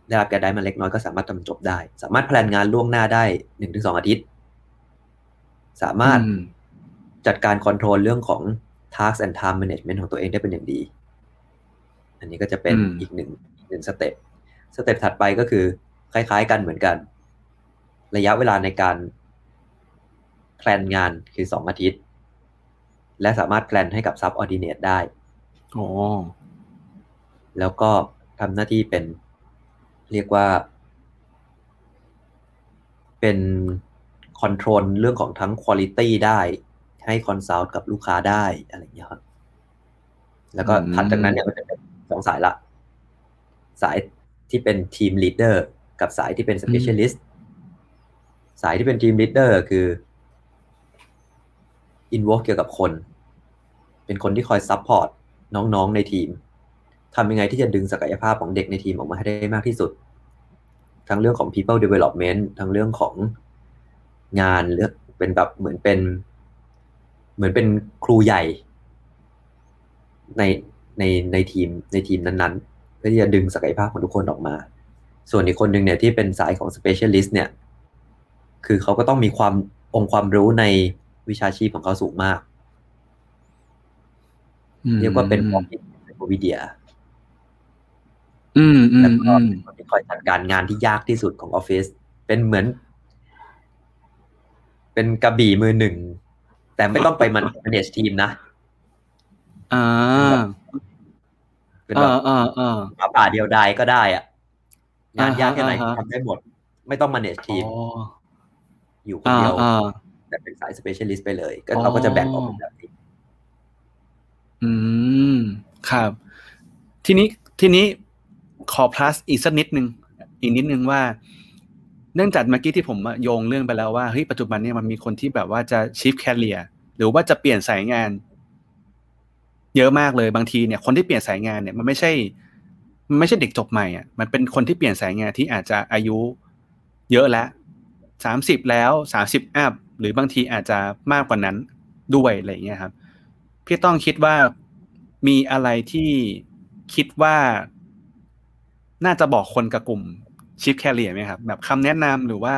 ได้รับ guidance มาเล็กน้อยก็สามารถทำจบได้ สามารถ plan งานล่วงหน้าได้หนึ่งถึงสองอาทิตย์ สามารถอืมจัดการ control เรื่องของ task and time management ของตัวเองได้เป็นอย่างดี อันนี้ก็จะเป็นอืมอีกหนึ่งอีกหนึ่ง step step ถัดไปก็คือ คล้าย ๆ กันเหมือนกัน ระยะเวลาในการ plan งานคือสองอาทิตย์ และสามารถ plan ให้กับ subordinate ได้โอ้แล้วก็ทำหน้าที่เป็นเรียกว่า เป็น control เรื่องของทั้งคุณ i t y ได้ ให้ consult กับลูกค้าได้อะไรอย่างเงี้ยครับแล้วก็ถัดจากนั้นเนี่ยมันจะเป็นสองสายละ สายที่เป็น team leader กับสายที่เป็น specialist สายที่เป็น team leader คืออินวอ e เกี่ยวกับคน เป็นคนที่คอย support น้องๆในทีมทำยังไงที่จะดึงศักยภาพของเด็กในทีมออกมาให้ได้มากที่สุด ทั้งเรื่องของ people development ทั้งเรื่องของงานเลือกเป็นแบบเหมือนเป็น เหมือนเป็นครูใหญ่ในในในทีมในทีมนั้นเพื่อที่จะดึงศักยภาพของทุกคนออกมา ส่วนอีกคนหนึ่งเนี่ยที่เป็นสายของ specialist เนี่ย คือเขาก็ต้องมีความองค์ความรู้ในวิชาชีพของเขาสูงมาก เรียกว่าเป็นพอเป็นวิเดียอืมอืแล้วมก็อืมเป็นคนที่คอยจัดการงานที่ยากที่สุดของออฟฟิศเป็นเหมือน เป็นกระบี่มือหนึ่ง แต่ไม่ต้องไปมัน manage ทีมนะอ่าเป็นแบอ่าบอ่าอ่าหมาป่าเดียวดายก็ได้อะ งานยากแค่ไหนอ่าฮะทำได้หมด ไม่ต้อง manage ทีมอ๋ออยู่คนอ่าเดียวอ่าแต่เป็นสาย specialist ไปเลย ก็อ๋อเราก็จะแบ่งออกเป็นแบบนี้อืม ครับ ทีนี้ทีนี้ขอ plus อีกสักนิดนึง อีกนิดนึงว่า เนื่องจากเมื่อกี้ที่ผมโยงเรื่องไปแล้วว่าเฮ้ยปัจจุบันเนี่ยมันมีคนที่แบบว่าจะ shift career หรือว่าจะเปลี่ยนสายงาน เยอะมากเลยบางทีเนี่ย คนที่เปลี่ยนสายงานเนี่ยมันไม่ใช่ มันไม่ใช่เด็กจบใหม่อะมันเป็นคนที่เปลี่ยนสายงานที่อาจจะอายุเยอะแล้วสามสิบแล้วสามสิบอัพหรือบางทีอาจจะมากกว่านั้นด้วยอะไรอย่างเงี้ยครับ พี่ต้องคิดว่ามีอะไรที่คิดว่า น่าจะบอกคนกับกลุ่มชิฟแคเรียไหมครับ แบบคำแนะนำหรือว่า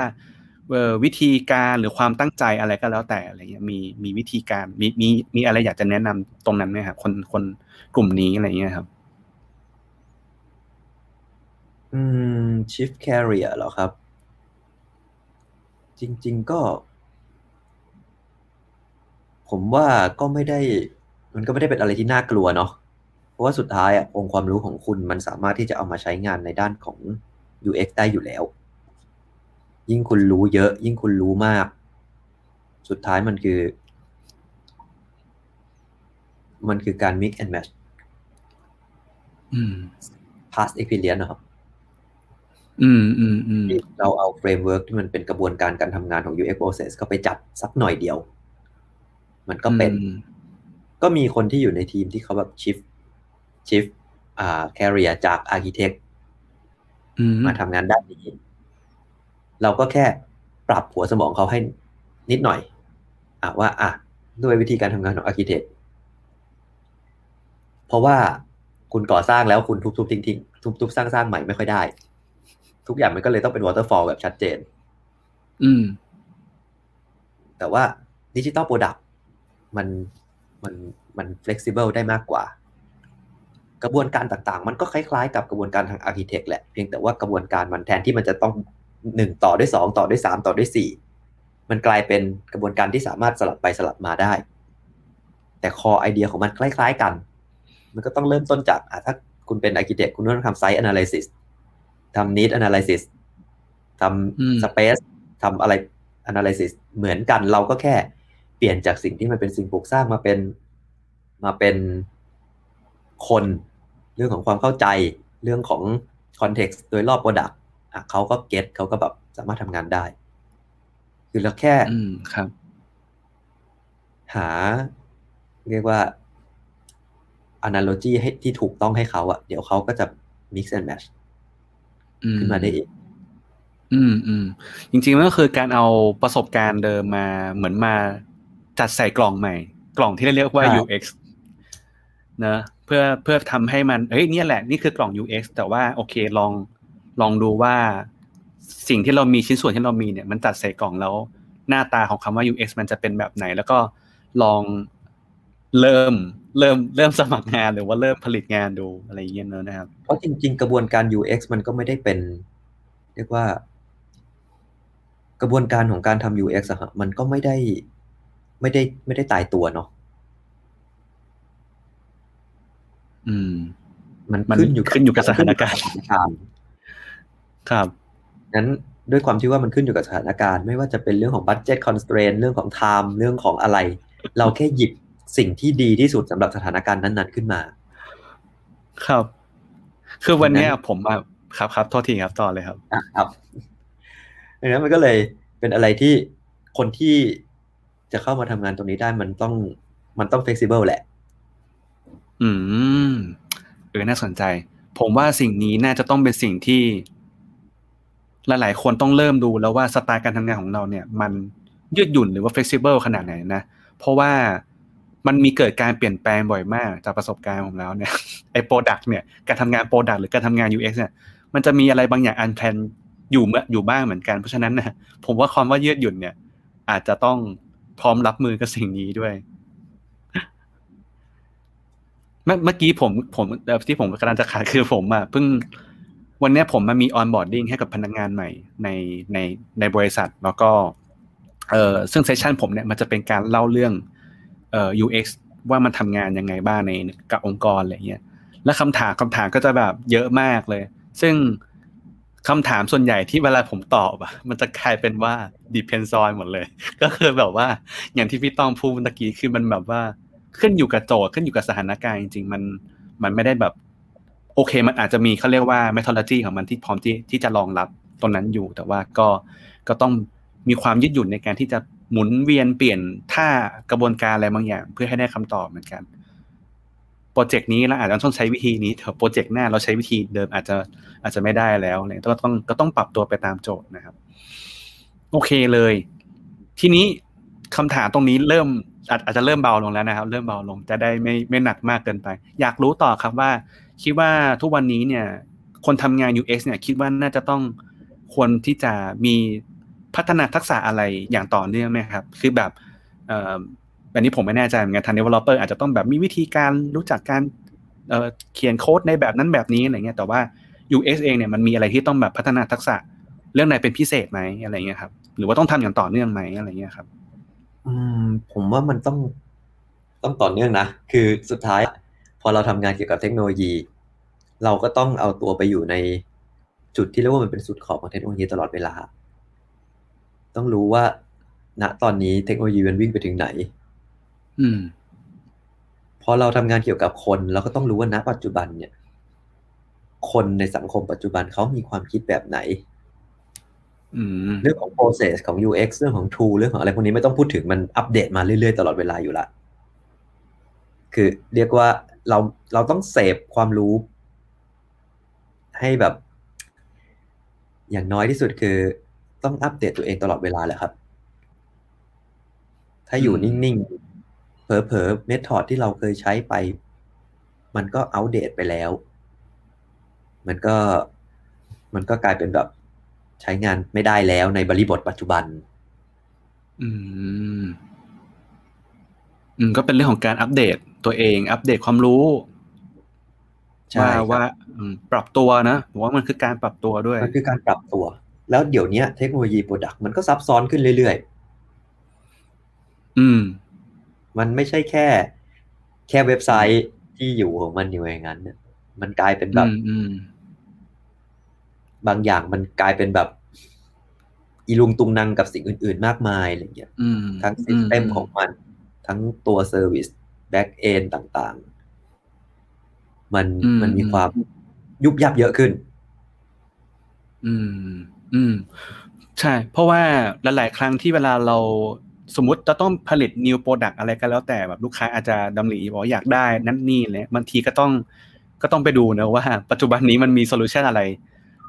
วิธีการหรือความตั้งใจอะไรก็แล้วแต่อะไรเงี้ยมีมีวิธีการมีมีมีอะไรอยากจะแนะนำตรงนั้นไหมครับคนคนกลุ่มนี้อะไรเงี้ยครับ อืม shift career เหรอครับ จริง ๆ ก็ ผมว่าก็ไม่ได้ มันก็ไม่ได้เป็นอะไรที่น่ากลัวเนาะ เพราะว่าสุดท้ายอะองค์ความรู้ของคุณมันสามารถที่จะเอามาใช้งานในด้านของ UX ได้อยู่แล้ว ยิ่งคุณรู้เยอะ ยิ่งคุณรู้มาก สุดท้ายมันคือ มันคือการ mix and match อืม past experience นะครับ อืมอืมอืมเราเอา framework ที่มันเป็นกระบวนการการทำงานของ UX process เข้าไปจับสักหน่อยเดียว มันก็เป็นอืมก็มีคนที่อยู่ในทีมที่เขาแบบ shift shift อ่า career จาก architect อืมมาทำงานด้านนี้ เราก็แค่ปรับหัวสมองเขาให้นิดหน่อยอะว่า อะ ด้วยวิธีการทำงานของ architect เพราะว่าคุณก่อสร้างแล้วคุณทุบๆทิ้งๆทุบๆสร้างๆใหม่ไม่ค่อยได้ ทุกอย่างมันก็เลยต้องเป็น waterfall แบบชัดเจน อืม แต่ว่า digital product มันมันมัน flexible ได้มากกว่า กระบวนการต่างๆ มันก็คล้ายๆ กับกระบวนการทาง architect แหละ เพียงแต่ว่ากระบวนการมันแทนที่มันจะต้องหนึ่งต่อด้วยสองต่อด้วยสามต่อด้วยสี่มันกลายเป็นกระบวนการที่สามารถสลับไปสลับมาได้ แต่คอไอเดียของมันคล้าย ๆ กัน มันก็ต้องเริ่มต้นจากอะถ้าคุณเป็น architect คุณต้องทำ site analysis ทำ need analysis ทอืมำ space ทำอะไร analysis เหมือนกันเราก็แค่เปลี่ยนจากสิ่งที่มันเป็นสิ่งปลูกสร้างมาเป็นมาเป็นคนเรื่องของความเข้าใจเรื่องของ context โดยรอบ product อะเขาก็เก็ตเขาก็แบบสามารถทำงานได้ คือเราแค่อืมครับ หา เรียกว่า analogy ให้ที่ถูกต้องให้เขาอะเดี๋ยวเขาก็จะ mix and match อืม ขึ้นมาได้เองอืมอืมจริงๆมันก็คือการเอาประสบการณ์เดิมมาเหมือนมาจัดใส่กล่องใหม่ กล่องที่เรียกว่าใช่ UX นะเพื่อเพื่อทำให้มันเฮ้ยเนี่ยแหละนี่คือกล่อง UX แต่ว่าโอเคลองลองดูว่าสิ่งที่เรามีชิ้นส่วนที่เรามีเนี่ย มันจัดใส่กล่องแล้ว หน้าตาของคำว่า UX มันจะเป็นแบบไหน แล้วก็ลองเริ่มเริ่มเริ่มสมัครงานหรือว่าเริ่มผลิตงานดูอะไรอย่างเงี้ยเนอะนะครับ เพราะจริง ๆ กระบวนการ UX มันก็ไม่ได้เป็น เรียกว่า กระบวนการของการทำ UX อะฮะมันก็ไม่ได้ไม่ได้ไม่ได้ตายตัวเนาะอืม มันมันขึ้นอยู่ขึ้นอยู่กับสถานการณ์สถานการณ์ครับนั้นด้วยความที่ว่ามันขึ้นอยู่กับสถานการณ์ ไม่ว่าจะเป็นเรื่องของ budget constraint เรื่องของ time เรื่องของอะไร เราแค่หยิบ สิ่งที่ดีที่สุดสำหรับสถานการณ์นั้นๆขึ้นมา ครับ คือวันเนี้ยดังนั้นผมอะครับครับโทษทีครับต่อเลยครับอะครับดังนั้นมันก็เลยเป็นอะไรที่คนที่จะเข้ามาทำงานตรงนี้ได้มันต้องมันต้อง flexible แหละ อืมเออน่าสนใจ ผมว่าสิ่งนี้น่าจะต้องเป็นสิ่งที่ หลายๆคนต้องเริ่มดูแล้วว่าสไตล์การทำงานของเราเนี่ย มันยืดหยุ่นหรือว่า flexible ขนาดไหนนะ เพราะว่า มันมีเกิดการเปลี่ยนแปลงบ่อยมากจากประสบการณ์ผมแล้วเนี่ยไอ้ product เนี่ยการทำงาน product หรือการทำงาน UX เนี่ยมันจะมีอะไรบางอย่าง unplanned อยู่เมื่ออยู่บ้างเหมือนกันเพราะฉะนั้นนะผมว่าความว่ายืดหยุ่นเนี่ย อาจจะต้องพร้อมรับมือกับสิ่งนี้ด้วยเมื่อกี้ผมผมที่ผมกำลังจะขาดคือผมอะเพิ่งวันนี้ผมมามี onboarding ให้กับพนักงานใหม่ในในในบริษัท แล้วก็เออซึ่ง session ผมเนี่ยมันจะเป็นการเล่าเรื่อง เอ่อ UX ว่ามันทำงานยังไงบ้างในกับองค์กรอะไรเงี้ยแล้วคำถามคำถามก็จะแบบเยอะมากเลย ซึ่งคำถามส่วนใหญ่ที่เวลาผมตอบอะมันจะกลายเป็นว่า depends on หมดเลย ก็คือแบบว่าอย่างที่พี่ต้องพูดเมื่อกี้คือมันแบบว่าขึ้นอยู่กับโจทย์ขึ้นอยู่กับสถานการณ์จริงๆ มันมันไม่ได้แบบ โอเค มันอาจจะมีเขาเรียกว่า methodology ของมันที่พร้อมที่ที่จะรองรับตรงนั้นอยู่ แต่ว่าก็ก็ต้องมีความยืดหยุ่นในการที่จะ หมุนเวียนเปลี่ยนท่ากระบวนการอะไรบางอย่าง เพื่อให้ได้คำตอบเหมือนกันโปรเจกต์นี้เราอาจจะต้องใช้วิธีนี้แต่โปรเจกต์หน้าเราใช้วิธีเดิมอาจจะอาจจะไม่ได้แล้วเลยก็ต้องก็ต้องปรับตัวไปตามโจทย์นะครับ โอเคเลย ทีนี้คำถามตรงนี้เริ่มอาจจะเริ่มเบาลงแล้วนะครับ เริ่มเบาลงจะได้ไม่ไม่หนักมากเกินไป อยากรู้ต่อครับว่า คิดว่าทุกวันนี้เนี่ย คนทำงาน UX เนี่ย คิดว่าน่าจะต้องควรที่จะมี พัฒนาทักษะอะไรอย่างต่อเนื่องไหมครับ คือแบบอันนี้ผมไม่แน่ใจเหมือนกันทาง developer อาจจะต้องแบบมีวิธีการรู้จักการเเขียนโค้ดในแบบนั้นแบบนี้อะไรเงี้ย แต่ว่า UX เองเนี่ยมันมีอะไรที่ต้องแบบพัฒนาทักษะเรื่องไหนเป็นพิเศษไหมอะไรเงี้ยครับ หรือว่าต้องทำอย่างต่อเนื่องไหมอะไรเงี้ยครับ อืม ผมว่ามันต้องต้องต่อเนื่องนะ คือสุดท้าย พอเราทำงานเกี่ยวกับเทคโนโลยี เราก็ต้องเอาตัวไปอยู่ในจุดที่เรียกว่ามันเป็นสุดขอบของเทคโนโลยีตลอดเวลา ต้องรู้ว่า ณตอนนี้เทคโนโลยีมันวิ่งไปถึงไหน อืม พอเราทำงานเกี่ยวกับคนเราก็ต้องรู้ว่าณปัจจุบันเนี่ย คนในสังคมปัจจุบันเขามีความคิดแบบไหนอืมเรื่องของ process ของ UX เรื่องของ tool เรื่องของอะไรพวกนี้ไม่ต้องพูดถึงมันอัปเดตมาเรื่อยๆ ตลอดเวลาอยู่ละ คือเรียกว่าเราเราต้องเสพความรู้ ให้แบบ อย่างน้อยที่สุดคือ ต้องอัปเดตตัวเองตลอดเวลาแหละครับ ถ้าอยู่อืมนิ่งๆเผลอๆเมธอดที่เราเคยใช้ไป มันก็อัปเดตไปแล้ว มันก็มันก็กลายเป็นแบบใช้งานไม่ได้แล้วในบริบทปัจจุบัน อืม อืม ก็เป็นเรื่องของการอัปเดตตัวเอง อัปเดตความรู้ใช่ว่าครับว่าอืมปรับตัวนะผมว่ามันคือการปรับตัวด้วย มันคือการปรับตัว แล้วเดี๋ยวเนี้ยเทคโนโลยี product มันก็ซับซ้อนขึ้นเรื่อยอืมๆมันไม่ใช่แค่ แค่เว็บไซต์ที่อยู่ของมันอยู่อย่างนั้นเนี่ยมันกลายเป็นแบบอืมอืมบางอย่างมันกลายเป็นแบบ อีลุงตุงนังกับสิ่งอื่น ๆ มากมายอะไรเงี้ยอืมทั้ง system ของมัน ทั้งตัว service backend ต่างๆ มันมันมีความยุบยับเยอะขึ้น อืม อืม ใช่ เพราะว่าหลาย ๆ ครั้งที่เวลาเราสมมติจะต้องผลิต new product อะไรก็แล้วแต่แบบลูกค้าอาจจะดำริบอกว่าอยากได้นั่นนี่เลยบางทีก็ต้องก็ต้องไปดูนะว่า ปัจจุบันนี้มันมีโซลูชันอะไร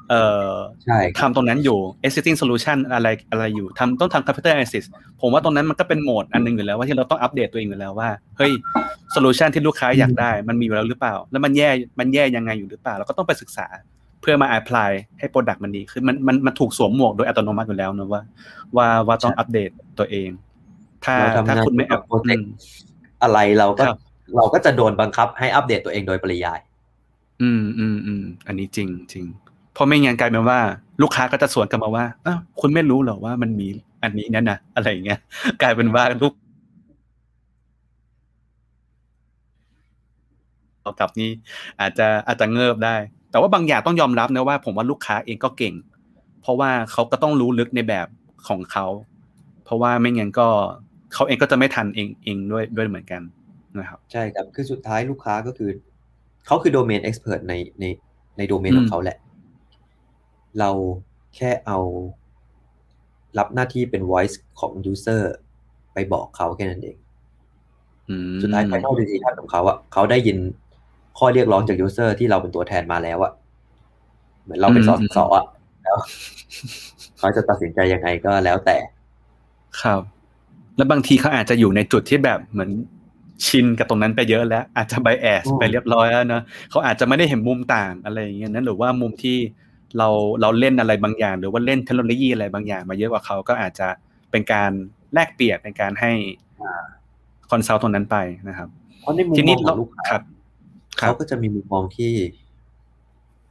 เอ่อใช่ครับทำตรงนั้นอยู่ existing solution อะไรอะไรอยู่ทำต้องทำ computer analysis ผมว่าตรงนั้นมันก็เป็นโหมดอันหนึงอยู่แล้วว่าที่เราต้องอัปเดตตัวเองอยู่แล้วว่าเฮ้ย solution ที่ลูกค้าอยากได้ มันมีอยู่แล้วหรือเปล่า แล้วมันแย่มันแย่ยังไงอยู่หรือเปล่า เราก็ต้องไปศึกษา เพื่อมา apply ให้ product มันดีขึ้นมันมันมันถูกสวมหมวกโดยอัตโนมัติอยู่แล้วนะว่า ว่าว่าต้องอัปเดตตัวเอง ถ้าเราทำถ้างานคุณไม่เกี่ยวกับ project อืมอะไรเราก็ครับเราก็จะโดนบังคับให้อัปเดตตัวเองโดยปริยาย อืมอืมอืมอันนี้จริงจริงเพราะไม่งั้นกลายเป็นว่า ลูกค้าก็จะสวนกลับมาว่าอ้าวคุณไม่รู้เหรอว่ามันมีอันนี้นั่นนะอะไรอย่างเงี้ยกลายเป็นว่าลูกเอากลับนี้อาจจะอาจจะเงิบได้ แต่ว่าบางอย่างต้องยอมรับนะว่า ผมว่าลูกค้าเองก็เก่ง เพราะว่าเขาก็ต้องรู้ลึกในแบบของเขา เพราะว่าไม่งั้นก็เขาเองก็จะไม่ทันเองเองด้วยด้วยเหมือนกันนะครับ ใช่ครับ คือสุดท้ายลูกค้าก็คือ เขาคือโดเมนเอ็กซ์เพรสในในในโดเมนอืมของเขาแหละ เราแค่เอารับหน้าที่เป็น voice ของ user ไปบอกเขาแค่นั้นเองอืมสุดท้าย final decision ของเขาอะเขาได้ยิน ข้อเรียกร้องจาก user ที่เราเป็นตัวแทนมาแล้วอะเหมือนเราเป็นอืสมสอะแล้วเขาจะตัดสินใจยังไงก็แล้วแต่ ครับ แล้วบางทีเขาอาจจะอยู่ในจุดที่แบบเหมือนชินกับตรงนั้นไปเยอะแล้ว อาจจะไบแอสอืมไปเรียบร้อยแล้วเนอะเขาอาจจะไม่ได้เห็นมุมต่างอะไรอย่างเงี้ยนั้นหรือว่ามุมที่เราเราเล่นอะไรบางอย่าง หรือว่าเล่นเทคโนโลยีอะไรบางอย่าง มาเยอะกว่าเขาก็อาจจะเป็นการแลกเปลี่ยนเป็นการให้คอนซัลท์ตรงนั้นไปนะครับเพราะในมุมทีมนี้องขเราองลูกค้าครับครั เขาบก็จะมีมุมมองที่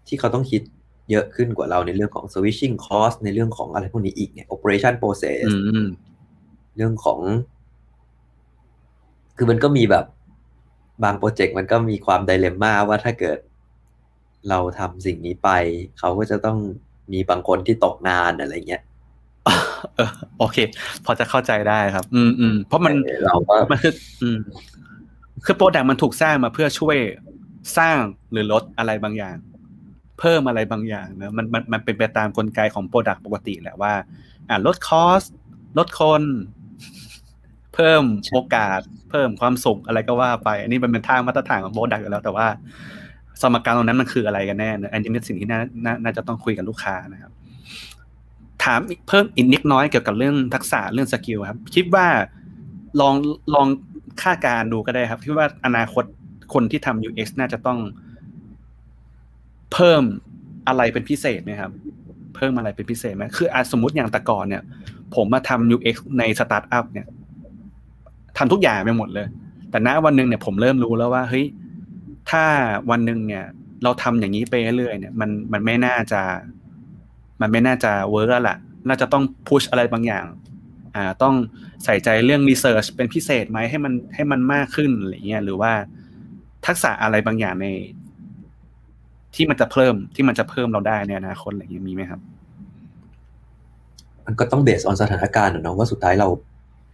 ที่เขาต้องคิดเยอะขึ้นกว่าเราในเรื่องของ switching cost ในเรื่องของอะไรพวกนี้อีกเนี่ย operation process อืมเรื่องของ คือมันก็มีแบบบางโปรเจกต์มันก็มีความไดเลมม่าว่าถ้าเกิด เราทำสิ่งนี้ไป เขาก็จะต้องมีบางคนที่ตกงานอะไรเงี้ยเออโอเค พอจะเข้าใจได้ครับ อืมอืมเพราะมันเออเราก็มันคือ อืมคือ product มันถูกสร้างมาเพื่อช่วย สร้างหรือลดอะไรบางอย่าง เพิ่มอะไรบางอย่างเนอะมันมันมันเป็นไปตามกลไกของ product ปกติแหละว่า อ่าลด cost ลดคน เพิ่มโอกาส เพิ่มความสุขอะไรก็ว่าไป อันนี้มันเป็นทางมาตรฐานของ product อยู่แล้วแต่ว่า สมการตรงนั้นมันคืออะไรกันแน่เนอะอันนี้เป็นสิ่งที่น่าน่าจะต้องคุยกับลูกค้านะครับถามเพิ่มอีกนิดน้อยเกี่ยวกับเรื่องทักษะเรื่อง skill ครับ คิดว่าลองลองคาดการดูก็ได้ครับคิดว่าอนาคต คนที่ทำ UX น่าจะต้องเพิ่มอะไรเป็นพิเศษไหมครับ เพิ่มอะไรเป็นพิเศษไหมคือสมมติอย่างแต่ก่อนเนี่ย ผมมาทำ UX ในสตาร์ทอัพเนี่ยทำทุกอย่างไปหมดเลย แต่ณวันหนึ่งเนี่ยผมเริ่มรู้แล้วว่าเฮ้ยถ้าวันหนึ่งเนี่ย เราทำอย่างนี้ไปเรื่อยเนี่ย มันมันไม่น่าจะ มันไม่น่าจะ work แล้วล่ะน่าจะต้องพุชอะไรบางอย่างอ่าต้องใส่ใจเรื่องรีเสิร์ชเป็นพิเศษไหมให้มันให้มันมากขึ้นอะไรเงี้ยหรือว่า ทักษะอะไรบางอย่างใน ที่มันจะเพิ่มที่มันจะเพิ่มเราได้ในอนาคตอะไรเงี้ยมีไหมครับ มันก็ต้องเบสออนสถานการณ์อะเนาะว่าสุดท้ายเรา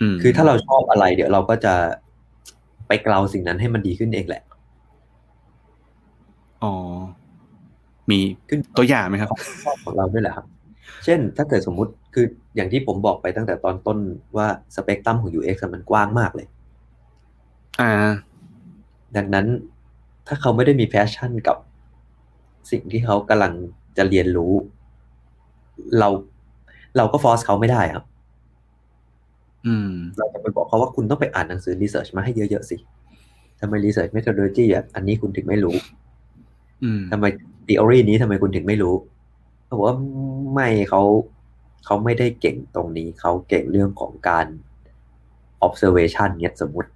อืมคือถ้าเราชอบอะไร เดี๋ยวเราก็จะไปเกลาสิ่งนั้นให้มันดีขึ้นเองแหละ อ๋อ มีขึ้นตัวอย่างไหมครับชอบของเราด้วยแหละครับ เช่น ถ้าเกิดสมมุติคืออย่างที่ผมบอกไปตั้งแต่ตอนต้นว่าสเปกตรัมของ UX อะมันกว้างมากเลย อ่า ดังนั้นถ้าเขาไม่ได้มี passion กับสิ่งที่เขากำลังจะเรียนรู้ เราเราก็ force เขาไม่ได้ครับ อืม เราจะไปบอกเขาว่าคุณต้องไปอ่านหนังสือ research มาให้เยอะๆสิทำไมรีเสิร์ชเมท o ดโลจีอะอันนี้คุณถึงไม่รู้อืมทำไม t ี o อรีนี้ทำไมคุณถึงไม่รู้เขาบอกว่าไม่เขาเขาไม่ได้เก่งตรงนี้ เขาเก่งเรื่องของการ observation เนี่ยสมมติ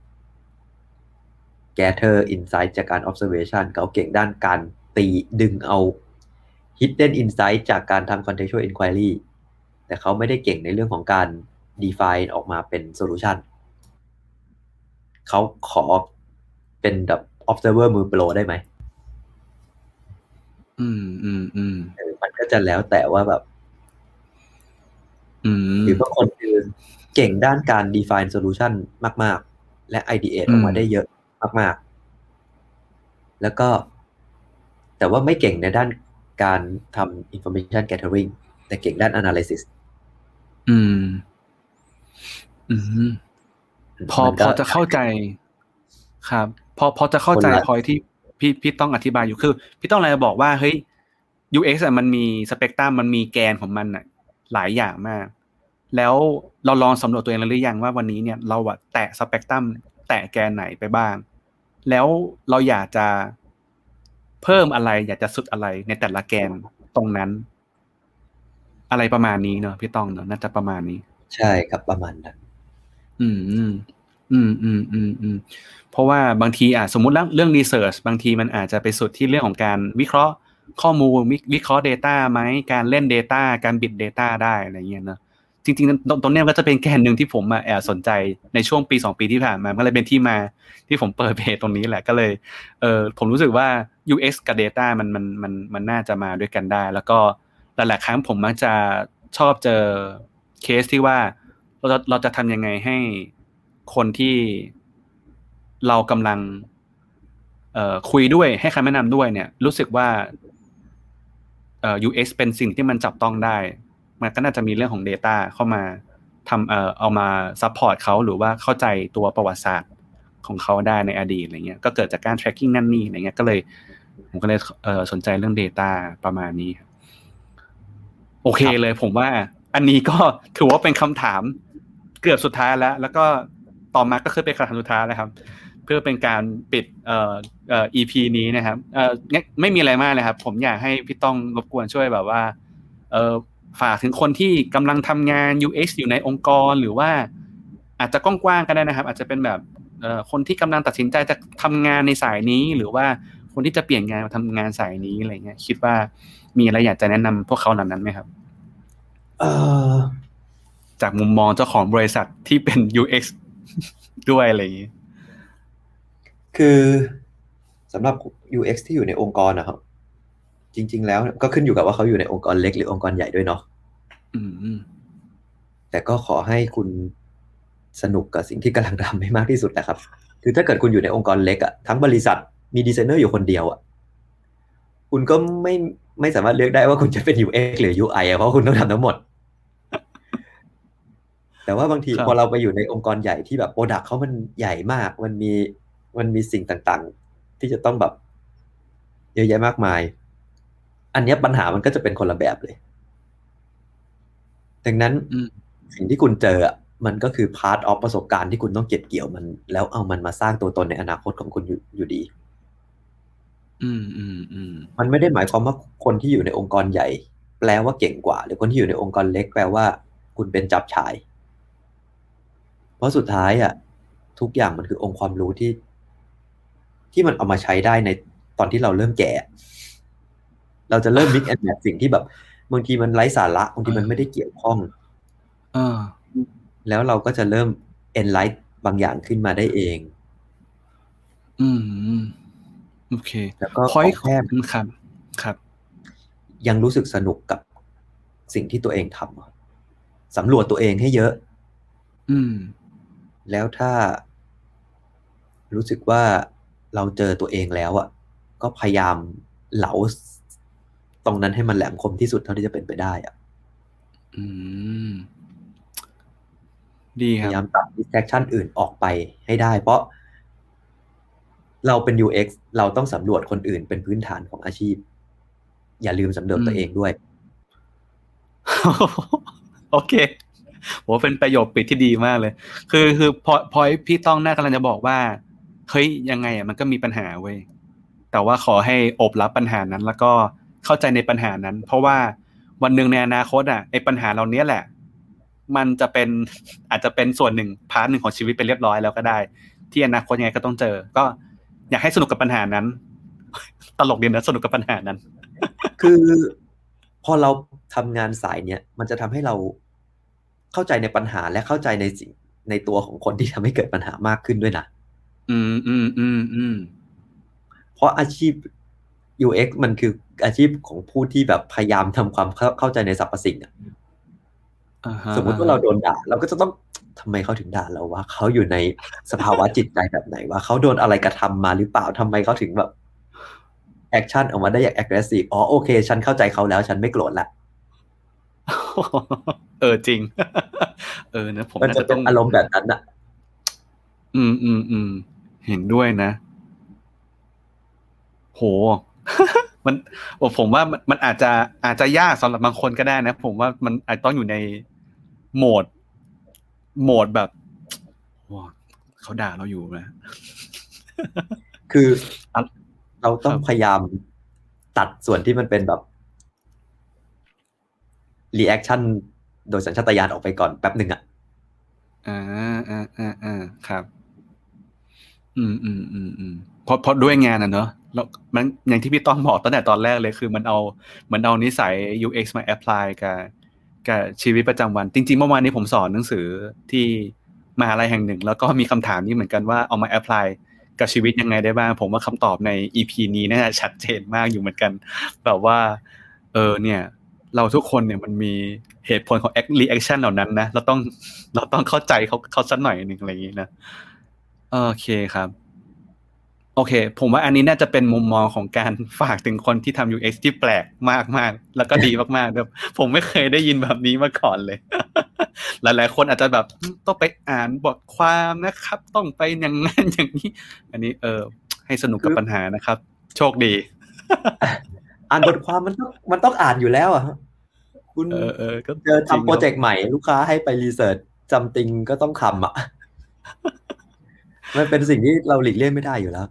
gather insight จากการ observation เขาเก่งด้านการตีดึงเอา hidden insight จากการทำ contextual inquiry แต่เขาไม่ได้เก่งในเรื่องของการ define ออกมาเป็น solution เขาขอเป็นแบบ observer มือโปรได้ไหม อืมอืมอืมเออมันก็จะแล้วแต่ว่าแบบอืมหรือบางคนคือเก่งด้านการ define solution มาก ๆ และ ideate ออกมาอืมได้เยอะ มากๆ แล้วก็แต่ว่าไม่เก่งในด้านการทำ information gathering แต่เก่งด้าน analysis อืม อืม พอมันพก็อจะเข้าใจ ครับ พอพอจะเข้าใจคนละพอยที่พี่พี่ต้องอธิบายอยู่คือ พี่ต้องอะไรจะบอกว่าเฮ้ย UX อะมันมีสเปกตรัมมันมีแกนของมันอะ หลายอย่างมาก แล้วเราลองสำรวจตัวเองแล้วหรือยังว่าวันนี้เนี่ยเราอะแตะสเปกตรัมแตะแกนไหนไปบ้าง แล้วเราอยากจะเพิ่มอะไร อยากจะสุดอะไรในแต่ละแกนตรงนั้น อะไรประมาณนี้เนอะพี่ต้องเนอะน่าจะประมาณนี้ ใช่ครับประมาณนั้นอืมอืมอืมอืมอืมอืมเพราะว่าบางทีอะสมมติเรื่องรีเสิร์ชบางทีมันอาจจะไปสุดที่เรื่องของการวิเคราะห์ข้อมูลวิวิเคราะห์ Data ไหมการเล่น Data การบิด Data ได้อะไรเงี้ยเนอะ จริงๆตรงตรงเนี้ยก็จะเป็นแกนหนึ่งที่ผมมาแอบสนใจในช่วงปีสองปีที่ผ่านมาก็เลยเป็นที่มาที่ผมเปิดเพจตรงนี้แหละก็เลยเออผมรู้สึกว่า UX กับ Data มันมันมันมันน่าจะมาด้วยกันได้ แล้วก็หลายๆครั้งผมมักจะชอบเจอเคสที่ว่าเราจะเราจะทำยังไงให้คนที่เรากำลังเออคุยด้วยให้คำแนะนำด้วยเนี่ย รู้สึกว่าเอ่อ UX เป็นสิ่งที่มันจับต้องได้ มันก็น่าจะมีเรื่องของ Data เข้ามาทำเอ่อเอามา support เขาหรือว่าเข้าใจตัวประวัติศาสตร์ของเขาได้ในอดีตอะไรเงี้ยก็เกิดจากการ tracking นั่นนี่อะไรเงี้ยก็เลยผมก็เลยเอ่อสนใจเรื่อง Data ประมาณนี้โอเคเลยผมว่า อันนี้ก็ถือว่าเป็นคำถามเกือบสุดท้ายแล้ว แล้วก็ต่อมาก็คือเป็นคำถามสุดท้ายแล้วครับ เพื่อเป็นการปิดเอ่อเอ่อ EP นี้นะครับเอ่อไม่มีอะไรมากเลยครับ ผมอยากให้พี่ต้องรบกวนช่วยแบบว่า เอ่อ ฝากถึงคนที่กำลังทำงาน UX อยู่ในองค์กรหรือว่า อาจจะกว้างๆก็ได้นะครับ อาจจะเป็นแบบเอ่อคนที่กำลังตัดสินใจจะทำงานในสายนี้ หรือว่าคนที่จะเปลี่ยนงานมาทำงานสายนี้อะไรเงี้ย คิดว่ามีอะไรอยากจะแนะนำพวกเขาเหล่านั้นไหมครับเออจากมุมมองเจ้าของบริษัทที่เป็น UX ด้วยอะไรอย่างนี้ คือสำหรับ UX ที่อยู่ในองค์กรนะครับ จริง ๆ แล้วก็ขึ้นอยู่กับว่าเขาอยู่ในองค์กรเล็กหรือองค์กรใหญ่ด้วยเนาะอืมอืมแต่ก็ขอให้คุณสนุกกับสิ่งที่กำลังทำให้มากที่สุดนะครับ คือถ้าเกิดคุณอยู่ในองค์กรเล็กอะทั้งบริษัทมีดีไซเนอร์อยู่คนเดียวอะคุณก็ไม่ไม่สามารถเลือกได้ว่าคุณจะเป็น UX หรือ UI อะเพราะคุณต้องทำทั้งหมด แต่ว่าบางทีพอเราไปอยู่ในองค์กรใหญ่ที่แบบโปรดักเขามันใหญ่มาก มันมีมันมีสิ่งต่างๆ ที่จะต้องแบบเยอะแยะมากมาย อันเนี้ยปัญหามันก็จะเป็นคนละแบบเลย ดังนั้นอืมสิ่งที่คุณเจออะมันก็คือ part of ประสบการณ์ที่คุณต้องเก็บเกี่ยวมัน แล้วเอามันมาสร้างตัวตนในอนาคตของคุณอยู่อยู่ดี อืมอืมอืมมันไม่ได้หมายความว่าคนที่อยู่ในองค์กรใหญ่ แปลว่าเก่งกว่า หรือคนที่อยู่ในองค์กรเล็กแปลว่า คุณเป็นจับฉาย เพราะสุดท้ายอะ ทุกอย่างมันคือองค์ความรู้ที่ ที่มันเอามาใช้ได้ในตอนที่เราเริ่มแก่ เราจะเริ่ม mix and match สิ่งที่แบบบางทีมันไร้สาระบางทีมันไม่ได้เกี่ยวข้องเออแล้วเราก็จะเริ่ม enlight บางอย่างขึ้นมาได้เอง อืมอืมโอเค แล้วก็พอยขอแค่ครับ ครับ ยังรู้สึกสนุกกับสิ่งที่ตัวเองทำอะสำรวจตัวเองให้เยอะ อืม แล้วถ้ารู้สึกว่าเราเจอตัวเองแล้วอะก็พยายามเหลา ตรงนั้นให้มันแหลมคมที่สุดเท่าที่จะเป็นไปได้อะอืม ดีพครับยายามตัด distraction อื่นออกไปให้ได้ เพราะเราเป็น UX เราต้องสำรวจคนอื่นเป็นพื้นฐานของอาชีพ อย่าลืมสำรวจตัวเองด้วย โอเคผมว่าเป็นประโยคปิดที่ดีมากเลย คือคือพอพอยพี่ต้องน่ากำลังจะบอกว่า เฮ้ยยังไงอะมันก็มีปัญหาเว้ย แต่ว่าขอให้อบรับปัญหานั้นแล้วก็ เข้าใจในปัญหานั้น เพราะว่าวันหนึ่งในอนาคตอะไอ้ปัญหาเหล่านี้แหละ มันจะเป็นอาจจะเป็นส่วนหนึ่ง part หนึ่งของชีวิตไปเรียบร้อยแล้วก็ได้ ที่อนาคตยังไงก็ต้องเจอ ก็อยากให้สนุกกับปัญหานั้น ตลกดีนะสนุกกับปัญหานั้น คือ พอเราทำงานสายเนี้ยมันจะทำให้เราเข้าใจในปัญหาและเข้าใจในสิ่งในตัวของคนที่ทำให้เกิดปัญหามากขึ้นด้วยนะอืมอืมอืมอืมเพราะอาชีพ UX มันคืออาชีพของผู้ที่แบบพยายามทำความเข้าเข้าใจในสรรพสิ่งอะอ่าฮะสมมุติว่าเราโดนด่า เราก็จะต้องทำไมเขาถึงด่าเราวะเขาอยู่ในสภาวะจิตใจแบบไหนวะเขาโดนอะไรกระทำมาหรือเปล่าทำไมเขาถึงแบบ action ออกมาได้อย่าง aggressive อ๋อโอเค ฉันเข้าใจเขาแล้ว ฉันไม่โกรธละเออจริง เออนะผมมันน่าจะจะเป็ต้นองอารมณ์แบบนั้นอะอืมอืมอืมเห็นด้วยนะ โห มันโอ้ผมว่ามันมันอาจจะอาจจะยากสำหรับบางคนก็ได้นะ ผมว่ามันอาจต้องอยู่ในโหมด โหมดแบบว้าเขาด่าเราอยู่นะ คืออะเราต้องครับพยายามตัดส่วนที่มันเป็นแบบ reaction โดยสัญชาตญาณออกไปก่อนแป๊บหนึ่งอะอ่าอ่าอ่าอ่าครับ อืมอืมอืมอืมเพราะเพราะด้วยงานอะเนอะ แล้วมันอย่างที่พี่ต้องบอกตั้งแต่ตอนแรกเลยคือมันเอามันเอานิสัย UX มา apply กับกับชีวิตประจำวัน จริงๆเมื่อวานนี้ผมสอนหนังสือที่มหาลัยแห่งหนึ่ง แล้วก็มีคำถามนี้เหมือนกันว่าเอามา apply กับชีวิตยังไงได้บ้าง ผมว่าคำตอบใน EP นี้น่าจะชัดเจนมากอยู่เหมือนกัน แบบว่า เออเนี่ย เราทุกคนเนี่ยมันมีเหตุผลของ reaction เหล่านั้นนะเราต้องเราต้องเข้าใจเขาเขาสักหน่อยหนึ่งอะไรอย่างนี้นะโอเคครับ โอเค ผมว่าอันนี้น่าจะเป็นมุมมองของการฝากถึงคนที่ทำ UX ที่แปลกมากๆ แล้วก็ดีมากๆแบบผมไม่เคยได้ยินแบบนี้มาก่อนเลย หลายๆ คนอาจจะแบบต้องไปอ่านบทความนะครับ ต้องไปอย่างนั้นอย่างนี้ อันนี้เออ ให้สนุกกับปัญหานะครับ โชคดี อ่านบทความมันต้องมันต้องอ่านอยู่แล้วอะฮะคุณเออเออก็เจอจริงทำโปรเจกต์ใหม่ลูกค้าให้ไปรีเสิร์ชจำติงก็ต้องคำอะมันเป็นสิ่งที่เราหลีกเลี่ยงไม่ได้อยู่แล้ว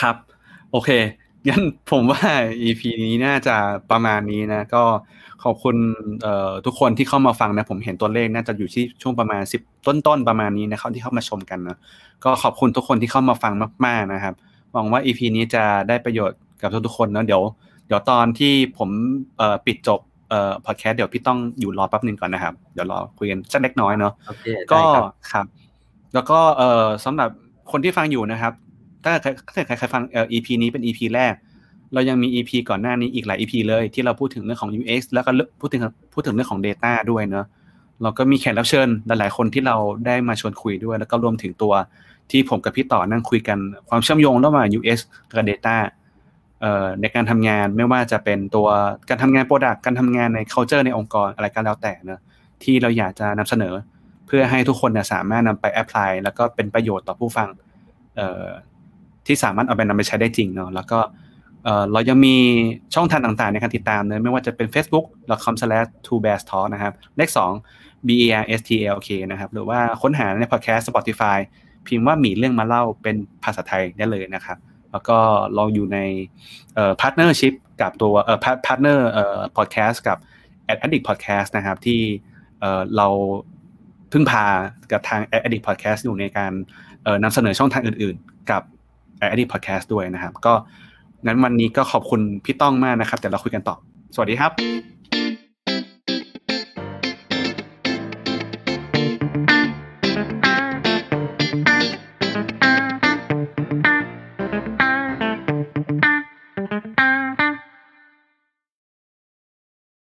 ครับ โอเคงั้นผมว่า EP นี้น่าจะประมาณนี้นะ ก็ขอบคุณเอ่อทุกคนที่เข้ามาฟังนะ ผมเห็นตัวเลขน่าจะอยู่ที่ช่วงประมาณสิบต้นๆประมาณนี้นะครับที่เข้ามาชมกันนะก็ขอบคุณทุกคนที่เข้ามาฟังมาก ๆนะครับหวังว่า EP นี้จะได้ประโยชน์กับทุกๆคนเนาะเดี๋ยว เดี๋ยวตอนที่ผมเอ่อปิดจบเอ่อพอดแคสต์เดี๋ยวพี่ต้องอยู่รอแป๊บนึงก่อนนะครับ เดี๋ยวรอคุยกันสักเล็กน้อยเนาะโอเคก็ได้ครับครับ แล้วก็เอ่อสำหรับคนที่ฟังอยู่นะครับ ถ้าใครถ้าใครฟังเอ่อ EP นี้เป็น EP แรก เรายังมี EP ก่อนหน้านี้อีกหลาย EP เลย ที่เราพูดถึงเรื่องของ UX แล้วก็พูดถึงพูดถึงเรื่องของ Data ด้วยเนาะเราก็มีแขกรับเชิญหลายๆคนที่เราได้มาชวนคุยด้วย แล้วก็รวมถึงตัวที่ผมกับพี่ต่อนั่งคุยกันความเชื่อมโยงระหว่าง UX กับ Data เอ่อในการทำงานไม่ว่าจะเป็นตัวการทำงาน Product การทำงานใน culture ในองค์กรอะไรก็แล้วแต่เนอะที่เราอยากจะนำเสนอ เพื่อให้ทุกคนเนี่ยสามารถนำไปแอพพลายแล้วก็เป็นประโยชน์ต่อผู้ฟังเอ่อ ที่สามารถเอาไปนำไปใช้ได้จริงเนาะแล้วก็เรายังมีช่องทางต่างๆ ในการติดตามเนะไม่ว่าจะเป็น facebook.com/2bearstalk นะครับ เลข 2 b a r s t l k นะครับ หรือว่าค้นหาในพอดแคสต์ Spotify พิมพ์ว่ามีเรื่องมาเล่าเป็นภาษาไทยได้เลยนะครับ แล้วก็เราอยู่ในเอ่อ partnership กับตัวเอ่อ partner เอ่อพอดแคสต์กับ Addict Podcast นะครับที่เอ่อเราพึ่งพากับทาง Addict Podcast อยู่ในการเอ่อนำเสนอช่องทางอื่น ๆ กับ Addict Podcast ด้วยนะครับ ก็งั้นวันนี้ก็ขอบคุณพี่ต้องมากนะครับเดี๋ยวเราคุยกันต่อ สวัสดีครับ